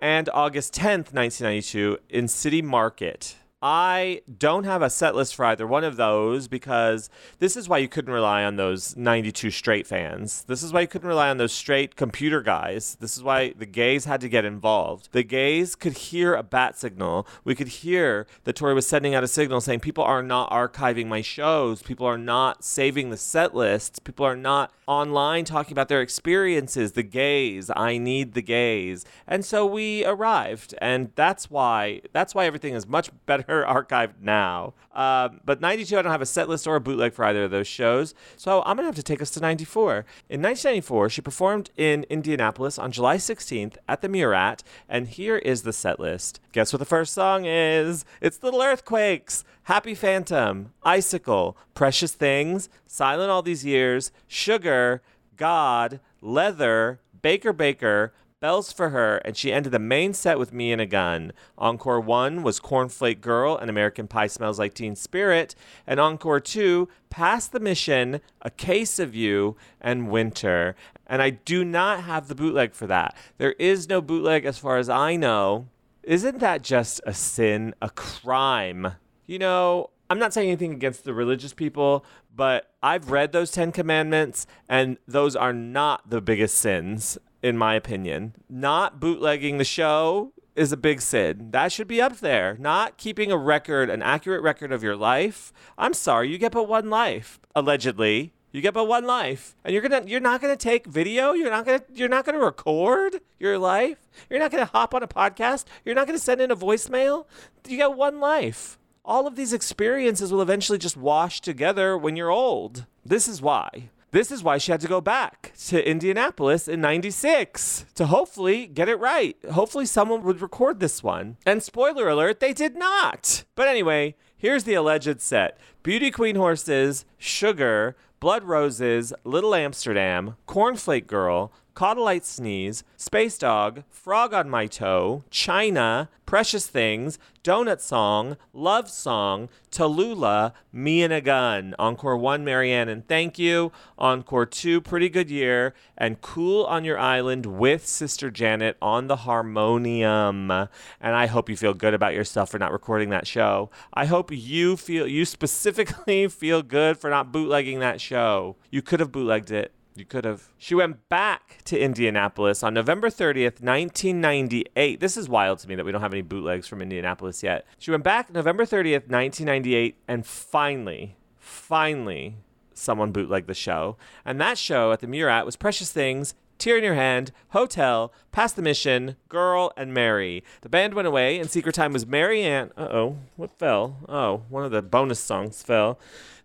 and August 10th, 1992 in City Market. I don't have a set list for either one of those because this is why you couldn't rely on those 92 straight fans. This is why you couldn't rely on those straight computer guys. This is why the gays had to get involved. The gays could hear a bat signal. We could hear that Tori was sending out a signal saying people are not archiving my shows. People are not saving the set lists. People are not online talking about their experiences. The gays, I need the gays. And so we arrived and that's why that's why everything is much better archived now. Uh, but 92, I don't have a set list or a bootleg for either of those shows. So I'm going to have to take us to 94. In 1994, she performed in Indianapolis on July 16th at the Murat. And here is the set list. Guess what the first song is? It's Little Earthquakes, Happy Phantom, Icicle, Precious Things, Silent All These Years, Sugar, God, Leather, Baker Baker, Bells for Her, and she ended the main set with Me and a Gun. Encore 1 was Cornflake Girl and American Pie Smells Like Teen Spirit, and Encore 2, Past the Mission, A Case of You, and Winter. And I do not have the bootleg for that. There is no bootleg as far as I know. Isn't that just a sin, a crime? You know, I'm not saying anything against the religious people, but I've read those 10 commandments and those are not the biggest sins in my opinion. Not bootlegging the show is a big sin. That should be up there. Not keeping a record, an accurate record of your life. I'm sorry, you get but one life, allegedly. You get but one life. And you're gonna you're not gonna take video, you're not gonna you're not gonna record your life. You're not gonna hop on a podcast, you're not gonna send in a voicemail. You get one life. All of these experiences will eventually just wash together when you're old. This is why. This is why she had to go back to Indianapolis in 96 to hopefully get it right. Hopefully, someone would record this one. And spoiler alert, they did not. But anyway, here's the alleged set Beauty Queen Horses, Sugar, Blood Roses, Little Amsterdam, Cornflake Girl, Caught a Lite Sneeze, Space Dog, Frog on My Toe, China, Precious Things, Donut Song, Love Song, Tallulah, Me and a Gun. Encore 1, Marianne and Thank You. Encore 2, Pretty Good Year. And Cool on Your Island with Sister Janet on the harmonium. And I hope you feel good about yourself for not recording that show. I hope you feel, you specifically feel good for not bootlegging that show. You could have bootlegged it. You could have. She went back to Indianapolis on November 30th, 1998. This is wild to me that we don't have any bootlegs from Indianapolis yet. She went back November 30th, 1998, and finally, finally, someone bootlegged the show. And that show at the Murat was Precious Things, Tear in Your Hand, Hotel, Past the Mission, Girl, and Mary. The band went away, and Secret Time was Marianne. Uh oh, what fell? Oh, one of the bonus songs fell.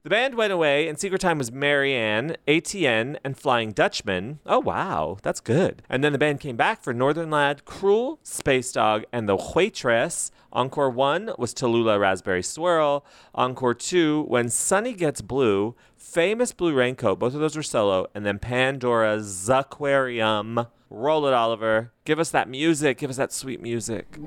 The band went away, and Secret Time was Marianne, ATN, and Flying Dutchman. Oh, wow, that's good. And then the band came back for Northern Lad, Cruel, Space Dog, and The Waitress. Encore 1 was Tallulah Raspberry Swirl. Encore 2, When Sunny Gets Blue, Famous Blue Raincoat, both of those were solo, and then Pandora's Aquarium. Roll it, Oliver. Give us that music. Give us that sweet music.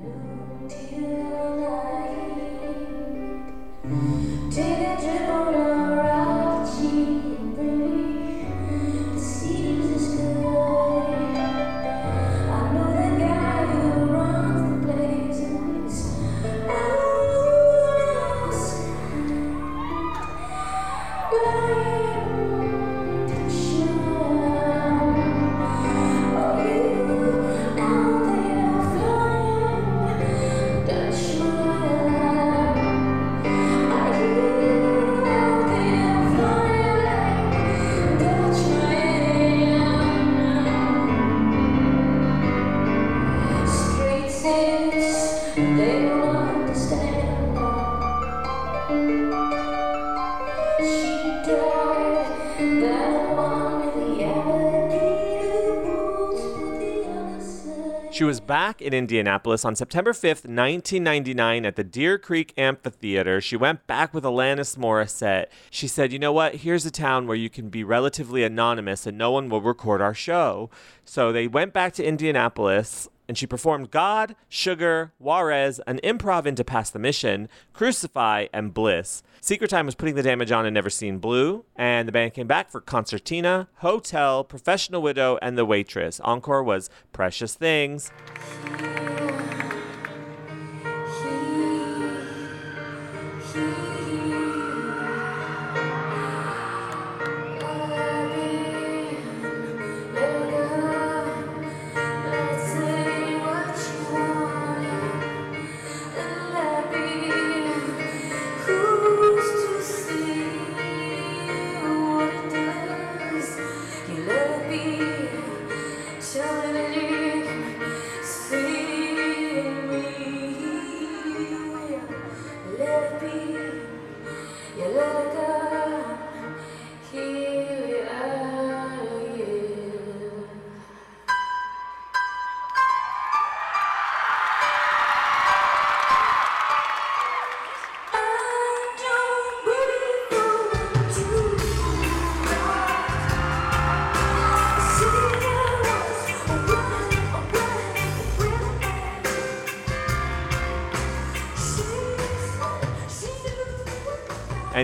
In Indianapolis on September 5th, 1999, at the Deer Creek Amphitheater. She went back with Alanis Morissette. She said, You know what? Here's a town where you can be relatively anonymous and no one will record our show. So they went back to Indianapolis and she performed God, Sugar, Juarez, an improv into Past the Mission, Crucify, and Bliss. Secret Time was putting the damage on and Never Seen Blue, and the band came back for Concertina, Hotel, Professional Widow, and The Waitress. Encore was Precious Things.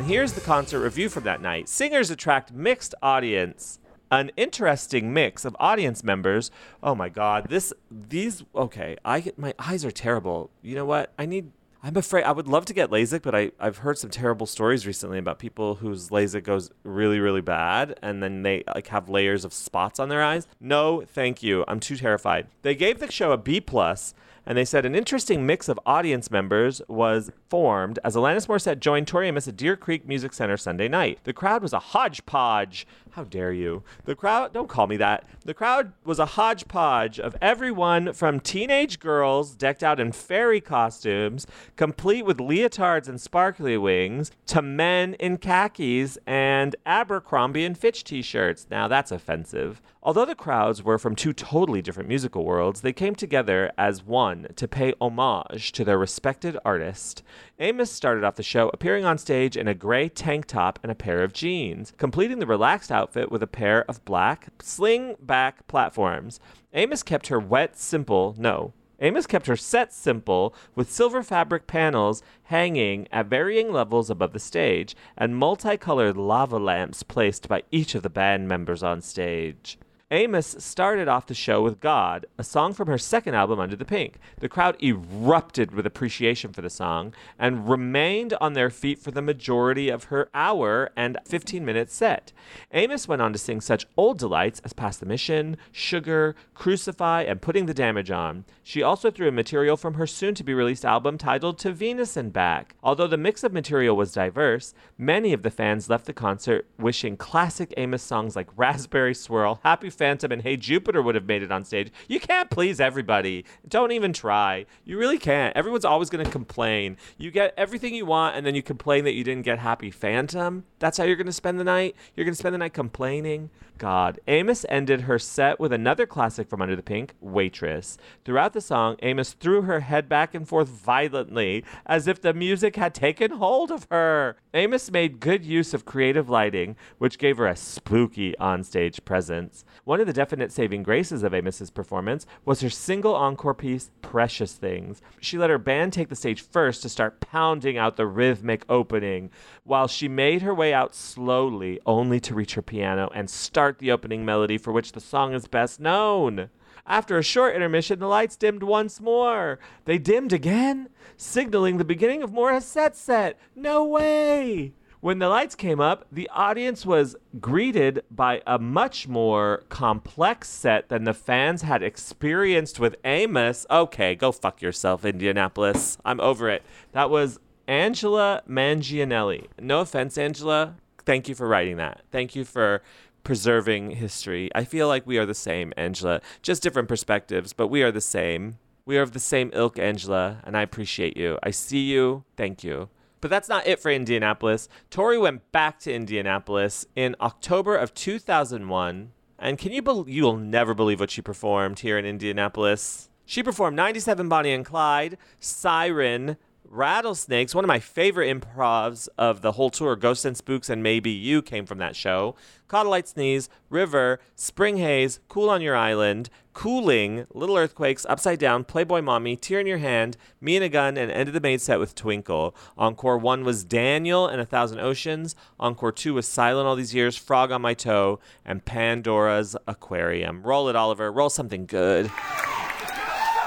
Here's the concert review from that night. Singers attract mixed audience. An interesting mix of audience members. Oh my god, this these okay, I get my eyes are terrible. You know what? I need I'm afraid I would love to get LASIK, but I, I've heard some terrible stories recently about people whose LASIK goes really, really bad and then they like have layers of spots on their eyes. No, thank you. I'm too terrified. They gave the show a B plus and they said an interesting mix of audience members was formed as Alanis Morissette joined Tori Amos at Deer Creek Music Center Sunday night. The crowd was a hodgepodge. How dare you? The crowd, don't call me that. The crowd was a hodgepodge of everyone from teenage girls decked out in fairy costumes, complete with leotards and sparkly wings, to men in khakis and Abercrombie and Fitch t shirts. Now that's offensive. Although the crowds were from two totally different musical worlds, they came together as one to pay homage to their respected artist. Amos started off the show appearing on stage in a gray tank top and a pair of jeans, completing the relaxed outfit with a pair of black sling back platforms. Amos kept her wet, simple, no, Amos kept her set simple, with silver fabric panels hanging at varying levels above the stage, and multicolored lava lamps placed by each of the band members on stage. Amos started off the show with God, a song from her second album, Under the Pink. The crowd erupted with appreciation for the song and remained on their feet for the majority of her hour and 15 minute set. Amos went on to sing such old delights as Past the Mission, Sugar, Crucify, and Putting the Damage On. She also threw in material from her soon to be released album titled To Venus and Back. Although the mix of material was diverse, many of the fans left the concert wishing classic Amos songs like Raspberry Swirl, Happy Phantom and Hey Jupiter would have made it on stage. You can't please everybody. Don't even try. You really can't. Everyone's always going to complain. You get everything you want and then you complain that you didn't get Happy Phantom. That's how you're going to spend the night. You're going to spend the night complaining. God. Amos ended her set with another classic from Under the Pink, Waitress. Throughout the song, Amos threw her head back and forth violently as if the music had taken hold of her. Amos made good use of creative lighting, which gave her a spooky onstage presence. One of the definite saving graces of Amos's performance was her single encore piece, Precious Things. She let her band take the stage first to start pounding out the rhythmic opening, while she made her way out slowly, only to reach her piano and start the opening melody for which the song is best known. After a short intermission, the lights dimmed once more. They dimmed again, signaling the beginning of Morissette's set. No way! When the lights came up, the audience was greeted by a much more complex set than the fans had experienced with Amos. Okay, go fuck yourself, Indianapolis. I'm over it. That was Angela Mangianelli. No offense, Angela. Thank you for writing that. Thank you for preserving history. I feel like we are the same, Angela. Just different perspectives, but we are the same. We are of the same ilk, Angela, and I appreciate you. I see you. Thank you. But that's not it for Indianapolis. Tori went back to Indianapolis in October of 2001. And can you you'll never believe what she performed here in Indianapolis? She performed 97 Bonnie and Clyde, Siren, Rattlesnakes, one of my favorite improvs of the whole tour, Ghosts and Spooks and Maybe You came from that show. Light Sneeze, River, Spring Haze, Cool on Your Island, Cooling, Little Earthquakes, Upside Down, Playboy Mommy, Tear in Your Hand, Me and a Gun, and End of the Maid set with Twinkle. Encore 1 was Daniel and A Thousand Oceans. Encore 2 was Silent All These Years, Frog on My Toe, and Pandora's Aquarium. Roll it, Oliver. Roll something good.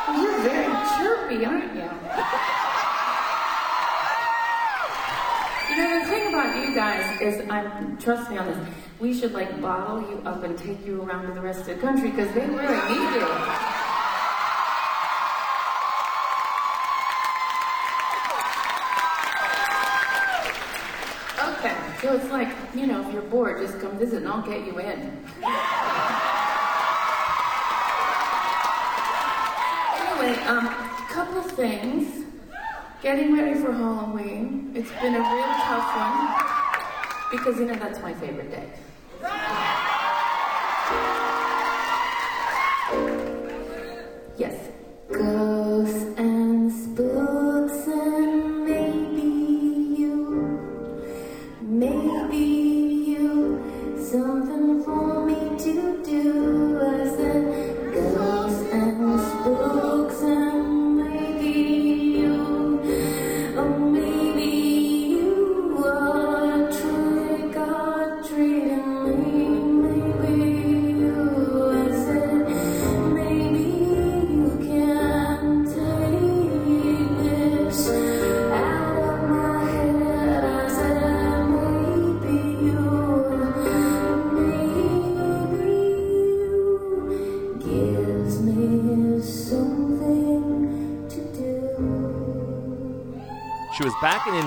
You're very chirpy, aren't? You you guys is, I'm, trust me on this, we should like bottle you up and take you around to the rest of the country because they really need you. Okay, so it's like, you know, if you're bored, just come visit and I'll get you in. Anyway, um, couple things. Getting ready for Halloween. It's been a real tough one because you know that's my favorite day.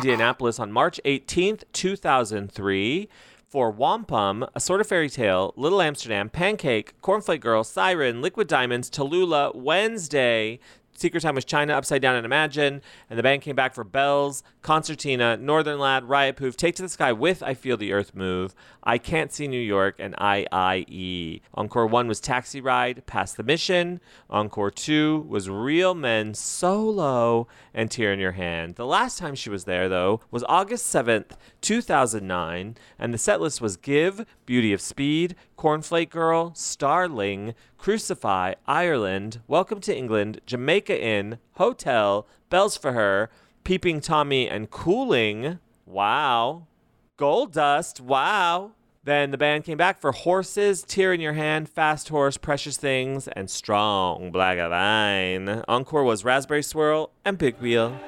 Indianapolis on March 18th, 2003 for Wampum, A Sort of Fairy Tale, Little Amsterdam, Pancake, Cornflake Girl, Siren, Liquid Diamonds, Tallulah, Wednesday. Secret Time was China, Upside Down, and Imagine. And the band came back for Bells, Concertina, Northern Lad, Riot Poof, Take to the Sky with I Feel the Earth Move, I Can't See New York, and IIE. Encore 1 was Taxi Ride, Past the Mission. Encore 2 was Real Men Solo and Tear in Your Hand. The last time she was there, though, was August 7th, 2009, and the set list was Give, Beauty of Speed, Cornflake Girl, Starling, Crucify, Ireland, Welcome to England, Jamaica Inn, Hotel, Bells for Her, Peeping Tommi, and Cooling. Wow. Gold Dust. Wow. Then the band came back for Horses, Tear in Your Hand, Fast Horse, Precious Things, and Strong Black Vine. Encore was Raspberry Swirl and Big Wheel.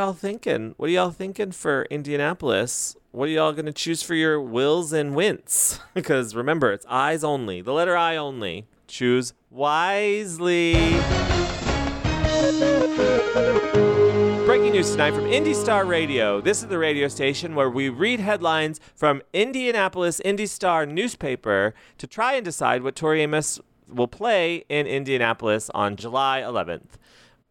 Y'all thinking? What are y'all thinking for Indianapolis? What are y'all to choose for your wills and wints? because remember, it's eyes only, the letter I only. Choose wisely. Breaking news tonight from IndyStar Radio. This is the radio station where we read headlines from Indianapolis IndyStar newspaper to try and decide what Tori Amos will play in Indianapolis on July 11th.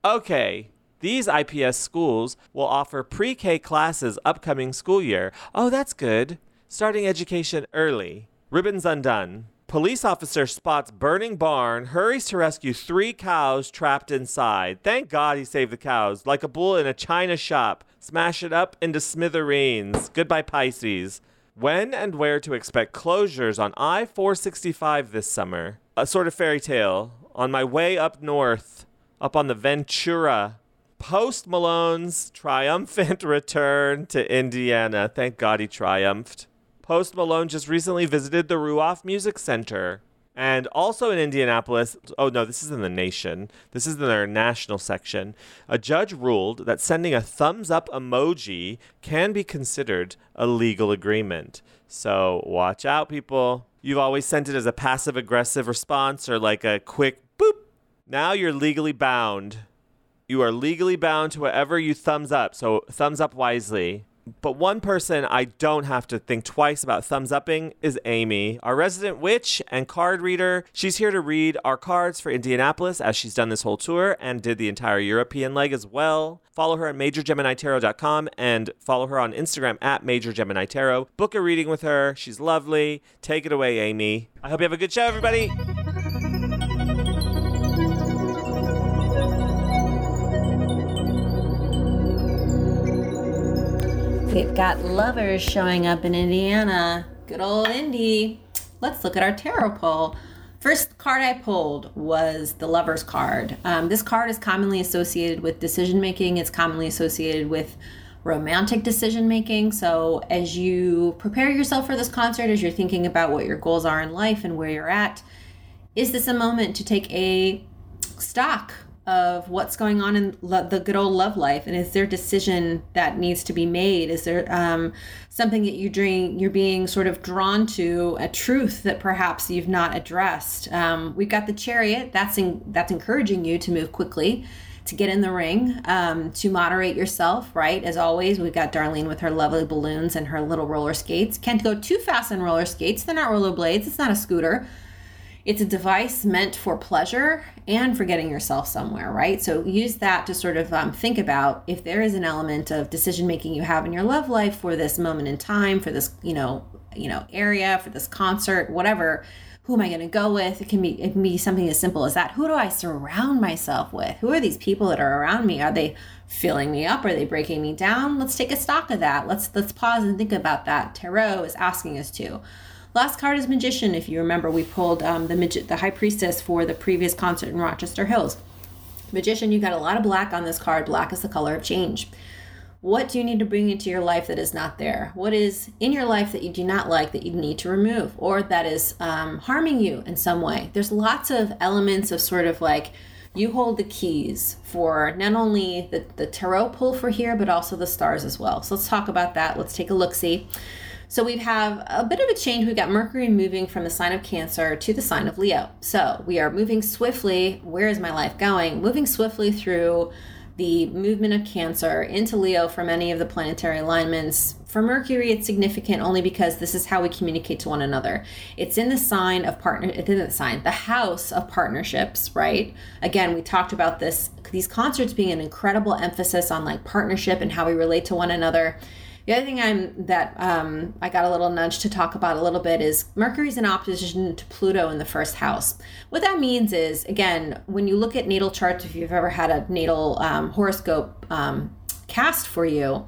Okay, these IPS schools will offer pre K classes upcoming school year. Oh, that's good. Starting education early. Ribbons undone. Police officer spots burning barn, hurries to rescue three cows trapped inside. Thank God he saved the cows, like a bull in a china shop. Smash it up into smithereens. Goodbye, Pisces. When and where to expect closures on I 465 this summer. A sort of fairy tale. On my way up north, up on the Ventura. Post Malone's triumphant return to Indiana. Thank God he triumphed. Post Malone just recently visited the Ruoff Music Center. And also in Indianapolis, oh no, this is in the nation. This is in their national section. A judge ruled that sending a thumbs up emoji can be considered a legal agreement. So watch out, people. You've always sent it as a passive aggressive response or like a quick boop. Now you're legally bound. You are legally bound to whatever you thumbs up. So thumbs up wisely. But one person I don't have to think twice about thumbs upping is Amy, our resident witch and card reader. She's here to read our cards for Indianapolis as she's done this whole tour and did the entire European leg as well. Follow her at MajorGeminiTarot.com and follow her on Instagram at MajorGeminiTarot. Book a reading with her. She's lovely. Take it away, Amy. I hope you have a good show, everybody. We've got lovers showing up in Indiana. Good old Indy. Let's look at our tarot pull. First card I pulled was the Lover's card. Um, this card is commonly associated with decision making, it's commonly associated with romantic decision making. So, as you prepare yourself for this concert, as you're thinking about what your goals are in life and where you're at, is this a moment to take a stock of what's going on in lo- the good old love life and is there a decision that needs to be made? Is there um, something that you dream you're being sort of drawn to a truth that perhaps you've not addressed? Um, we've got the chariot. That's in, that's encouraging you to move quickly to get in the ring um, to moderate yourself right? As always we've got darlene with her lovely balloons and her little roller skates. Can't go too fast on roller skates. They're not roller blades it's not a scooter it's a device meant for pleasure and for getting yourself somewhere, right? So use that to sort of um, think about if there is an element of decision making you have in your love life for this moment in time, for this you know you know area, for this concert, whatever. Who am I going to go with? It can be it can be something as simple as that. Who do I surround myself with? Who are these people that are around me? Are they filling me up? Are they breaking me down? Let's take a stock of that. Let's let's pause and think about that. Tarot is asking us to. Last card is Magician. If you remember, we pulled um, the Magi- the High Priestess for the previous concert in Rochester Hills. Magician, you got a lot of black on this card. Black is the color of change. What do you need to bring into your life that is not there? What is in your life that you do not like that you need to remove or that is um, harming you in some way? There's lots of elements of sort of like you hold the keys for not only the, the tarot pull for here, but also the stars as well. So let's talk about that. Let's take a look see. So we have a bit of a change. We've got Mercury moving from the sign of Cancer to the sign of Leo. So we are moving swiftly. Where is my life going? Moving swiftly through the movement of Cancer into Leo for many of the planetary alignments. For Mercury, it's significant only because this is how we communicate to one another. It's in the sign of partner. It's in the sign, the house of partnerships, right? Again, we talked about this. These concerts being an incredible emphasis on like partnership and how we relate to one another. The other thing I'm that um, I got a little nudge to talk about a little bit is Mercury's in opposition to Pluto in the first house. What that means is, again, when you look at natal charts, if you've ever had a natal um, horoscope um, cast for you,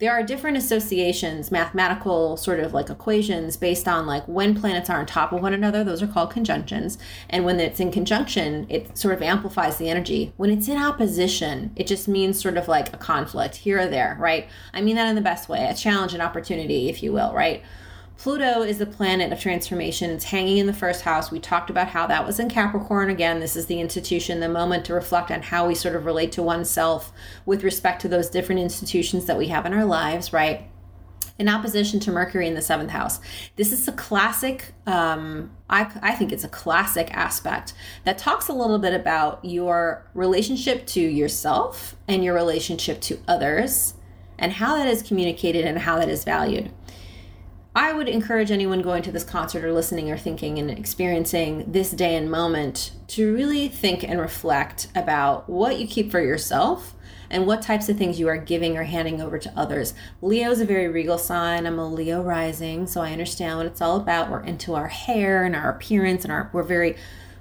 there are different associations, mathematical sort of like equations based on like when planets are on top of one another. Those are called conjunctions. And when it's in conjunction, it sort of amplifies the energy. When it's in opposition, it just means sort of like a conflict here or there, right? I mean that in the best way, a challenge, an opportunity, if you will, right? Pluto is the planet of transformation. It's hanging in the first house. We talked about how that was in Capricorn. Again, this is the institution, the moment to reflect on how we sort of relate to oneself with respect to those different institutions that we have in our lives, right? in opposition to Mercury in the seventh house. This is a classic, um, I, I think it's a classic aspect that talks a little bit about your relationship to yourself and your relationship to others and how that is communicated and how that is valued. I would encourage anyone going to this concert or listening or thinking and experiencing this day and moment to really think and reflect about what you keep for yourself and what types of things you are giving or handing over to others. Leo is a very regal sign. I'm a Leo rising, so I understand what it's all about. We're into our hair and our appearance, and our we're very,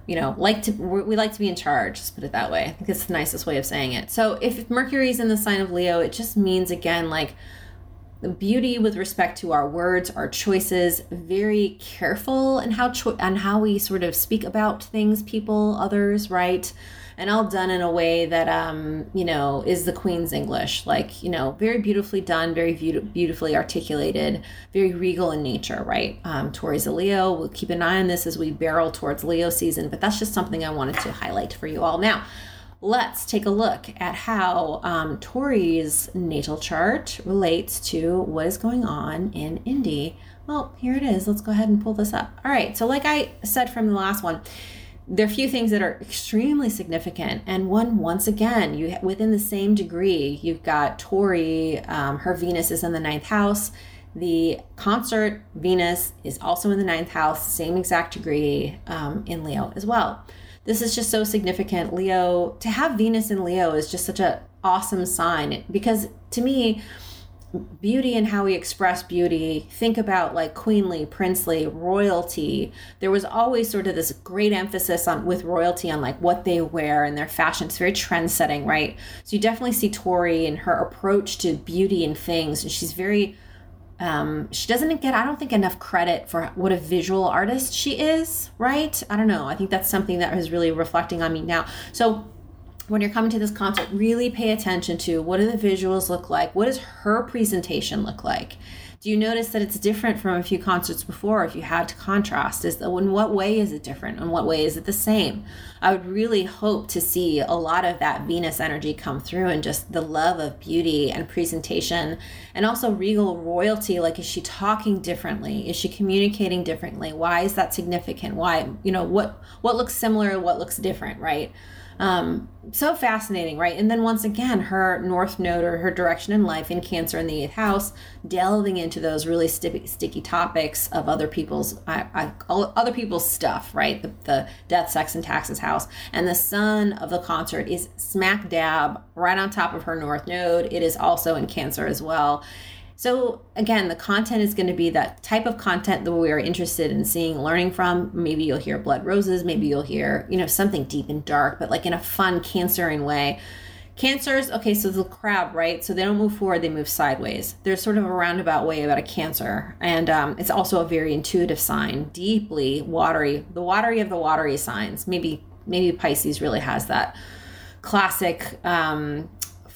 you know, like to we like to be in charge. Let's put it that way. I think it's the nicest way of saying it. So if Mercury is in the sign of Leo, it just means again like the beauty with respect to our words, our choices, very careful and how cho- and how we sort of speak about things, people, others, right? And all done in a way that um, you know is the Queen's English, like you know, very beautifully done, very be- beautifully articulated, very regal in nature, right? Um, Tori's a Leo. We'll keep an eye on this as we barrel towards Leo season, but that's just something I wanted to highlight for you all now let's take a look at how um, Tori's natal chart relates to what is going on in Indy. Well, here it is. Let's go ahead and pull this up. All right. So, like I said from the last one, there are a few things that are extremely significant, and one once again, you within the same degree, you've got Tori. Um, her Venus is in the ninth house. The concert Venus is also in the ninth house, same exact degree um, in Leo as well this is just so significant. Leo, to have Venus in Leo is just such an awesome sign because to me, beauty and how we express beauty think about like queenly princely royalty. There was always sort of this great emphasis on with royalty on like what they wear and their fashion. It's very trend setting right? So you definitely see tori and her approach to beauty and things and she's very um, she doesn't get, I don't think, enough credit for what a visual artist she is, right? I don't know. I think that's something that is really reflecting on me now. So, when you're coming to this concert, really pay attention to what do the visuals look like? What does her presentation look like? Do you notice that it's different from a few concerts before if you had to contrast? Is that in what way is it different? In what way is it the same? I would really hope to see a lot of that Venus energy come through and just the love of beauty and presentation and also regal royalty. Like, is she talking differently? Is she communicating differently? Why is that significant? Why, you know, what, what looks similar, what looks different, right? Um, so fascinating, right? And then once again, her North Node or her direction in life in Cancer in the eighth house, delving into those really sticky, sticky topics of other people's I, I, other people's stuff, right? The, the death, sex, and taxes house, and the sun of the concert is smack dab right on top of her North Node. It is also in Cancer as well. So again, the content is going to be that type of content that we are interested in seeing, learning from. Maybe you'll hear blood roses, maybe you'll hear, you know, something deep and dark, but like in a fun cancering way. Cancers, okay, so the crab, right? So they don't move forward, they move sideways. There's sort of a roundabout way about a cancer. And um, it's also a very intuitive sign, deeply watery, the watery of the watery signs. Maybe, maybe Pisces really has that classic um,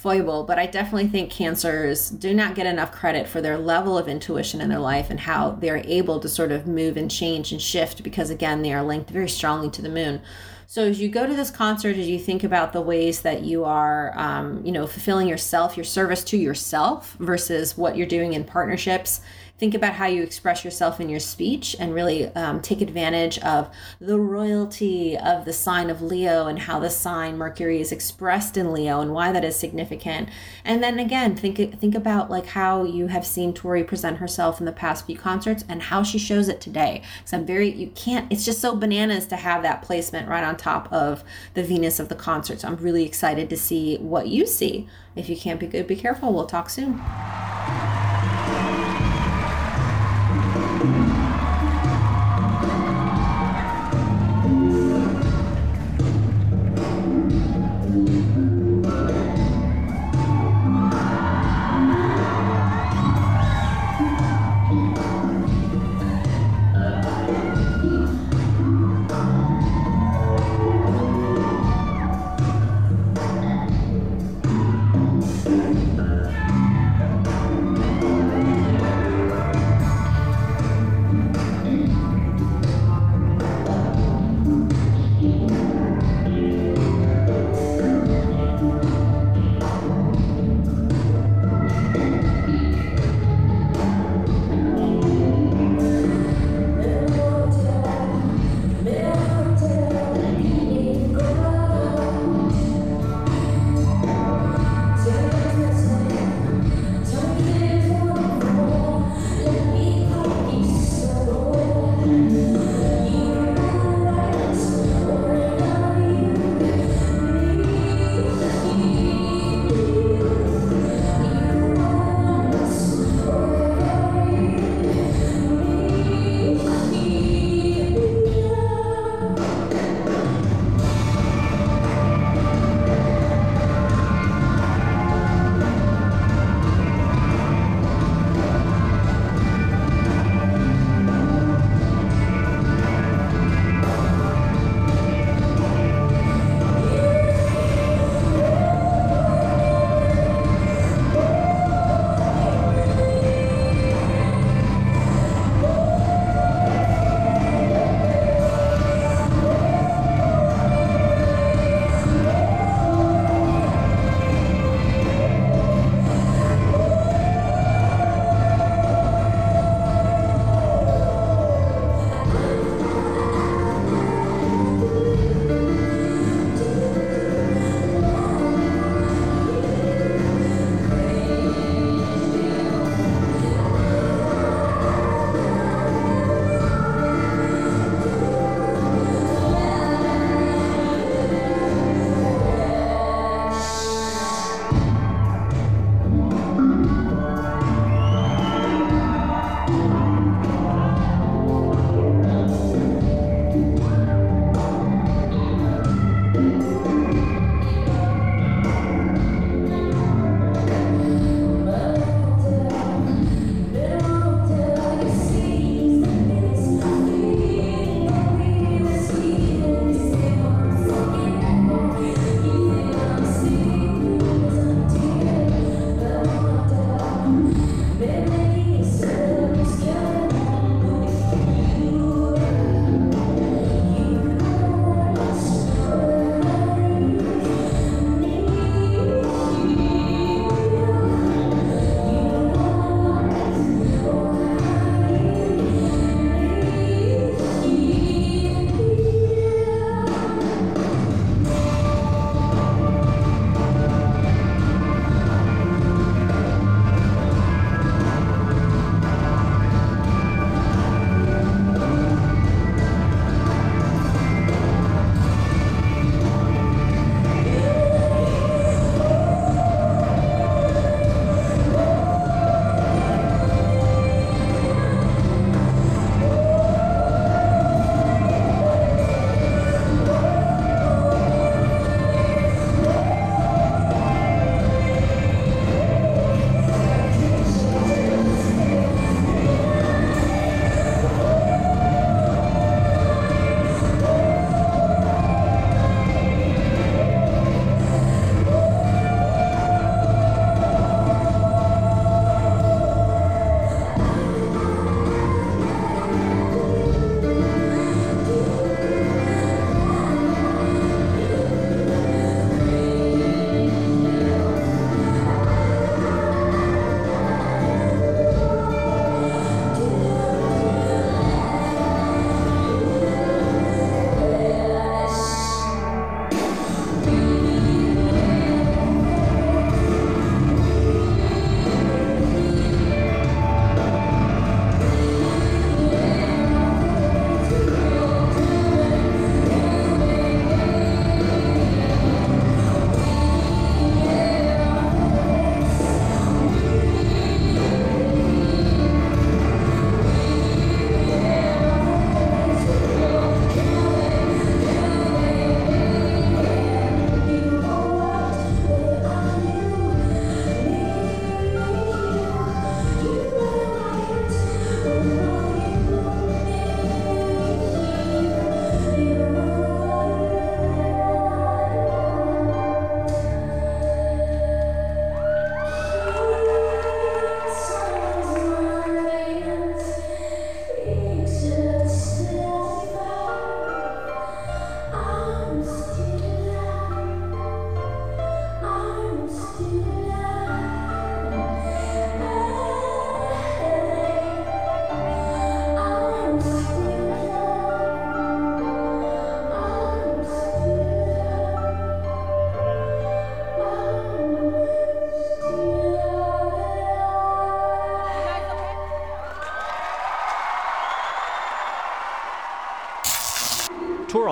foible, but I definitely think cancers do not get enough credit for their level of intuition in their life and how they're able to sort of move and change and shift because, again, they are linked very strongly to the moon. So as you go to this concert, as you think about the ways that you are, um, you know, fulfilling yourself, your service to yourself versus what you're doing in partnerships, think about how you express yourself in your speech and really um, take advantage of the royalty of the sign of Leo and how the sign Mercury is expressed in Leo and why that is significant. And then again, think think about like how you have seen Tori present herself in the past few concerts and how she shows it today. Because I'm very you can't. It's just so bananas to have that placement right on top of the Venus of the concert. So I'm really excited to see what you see. If you can't be good, be careful. We'll talk soon.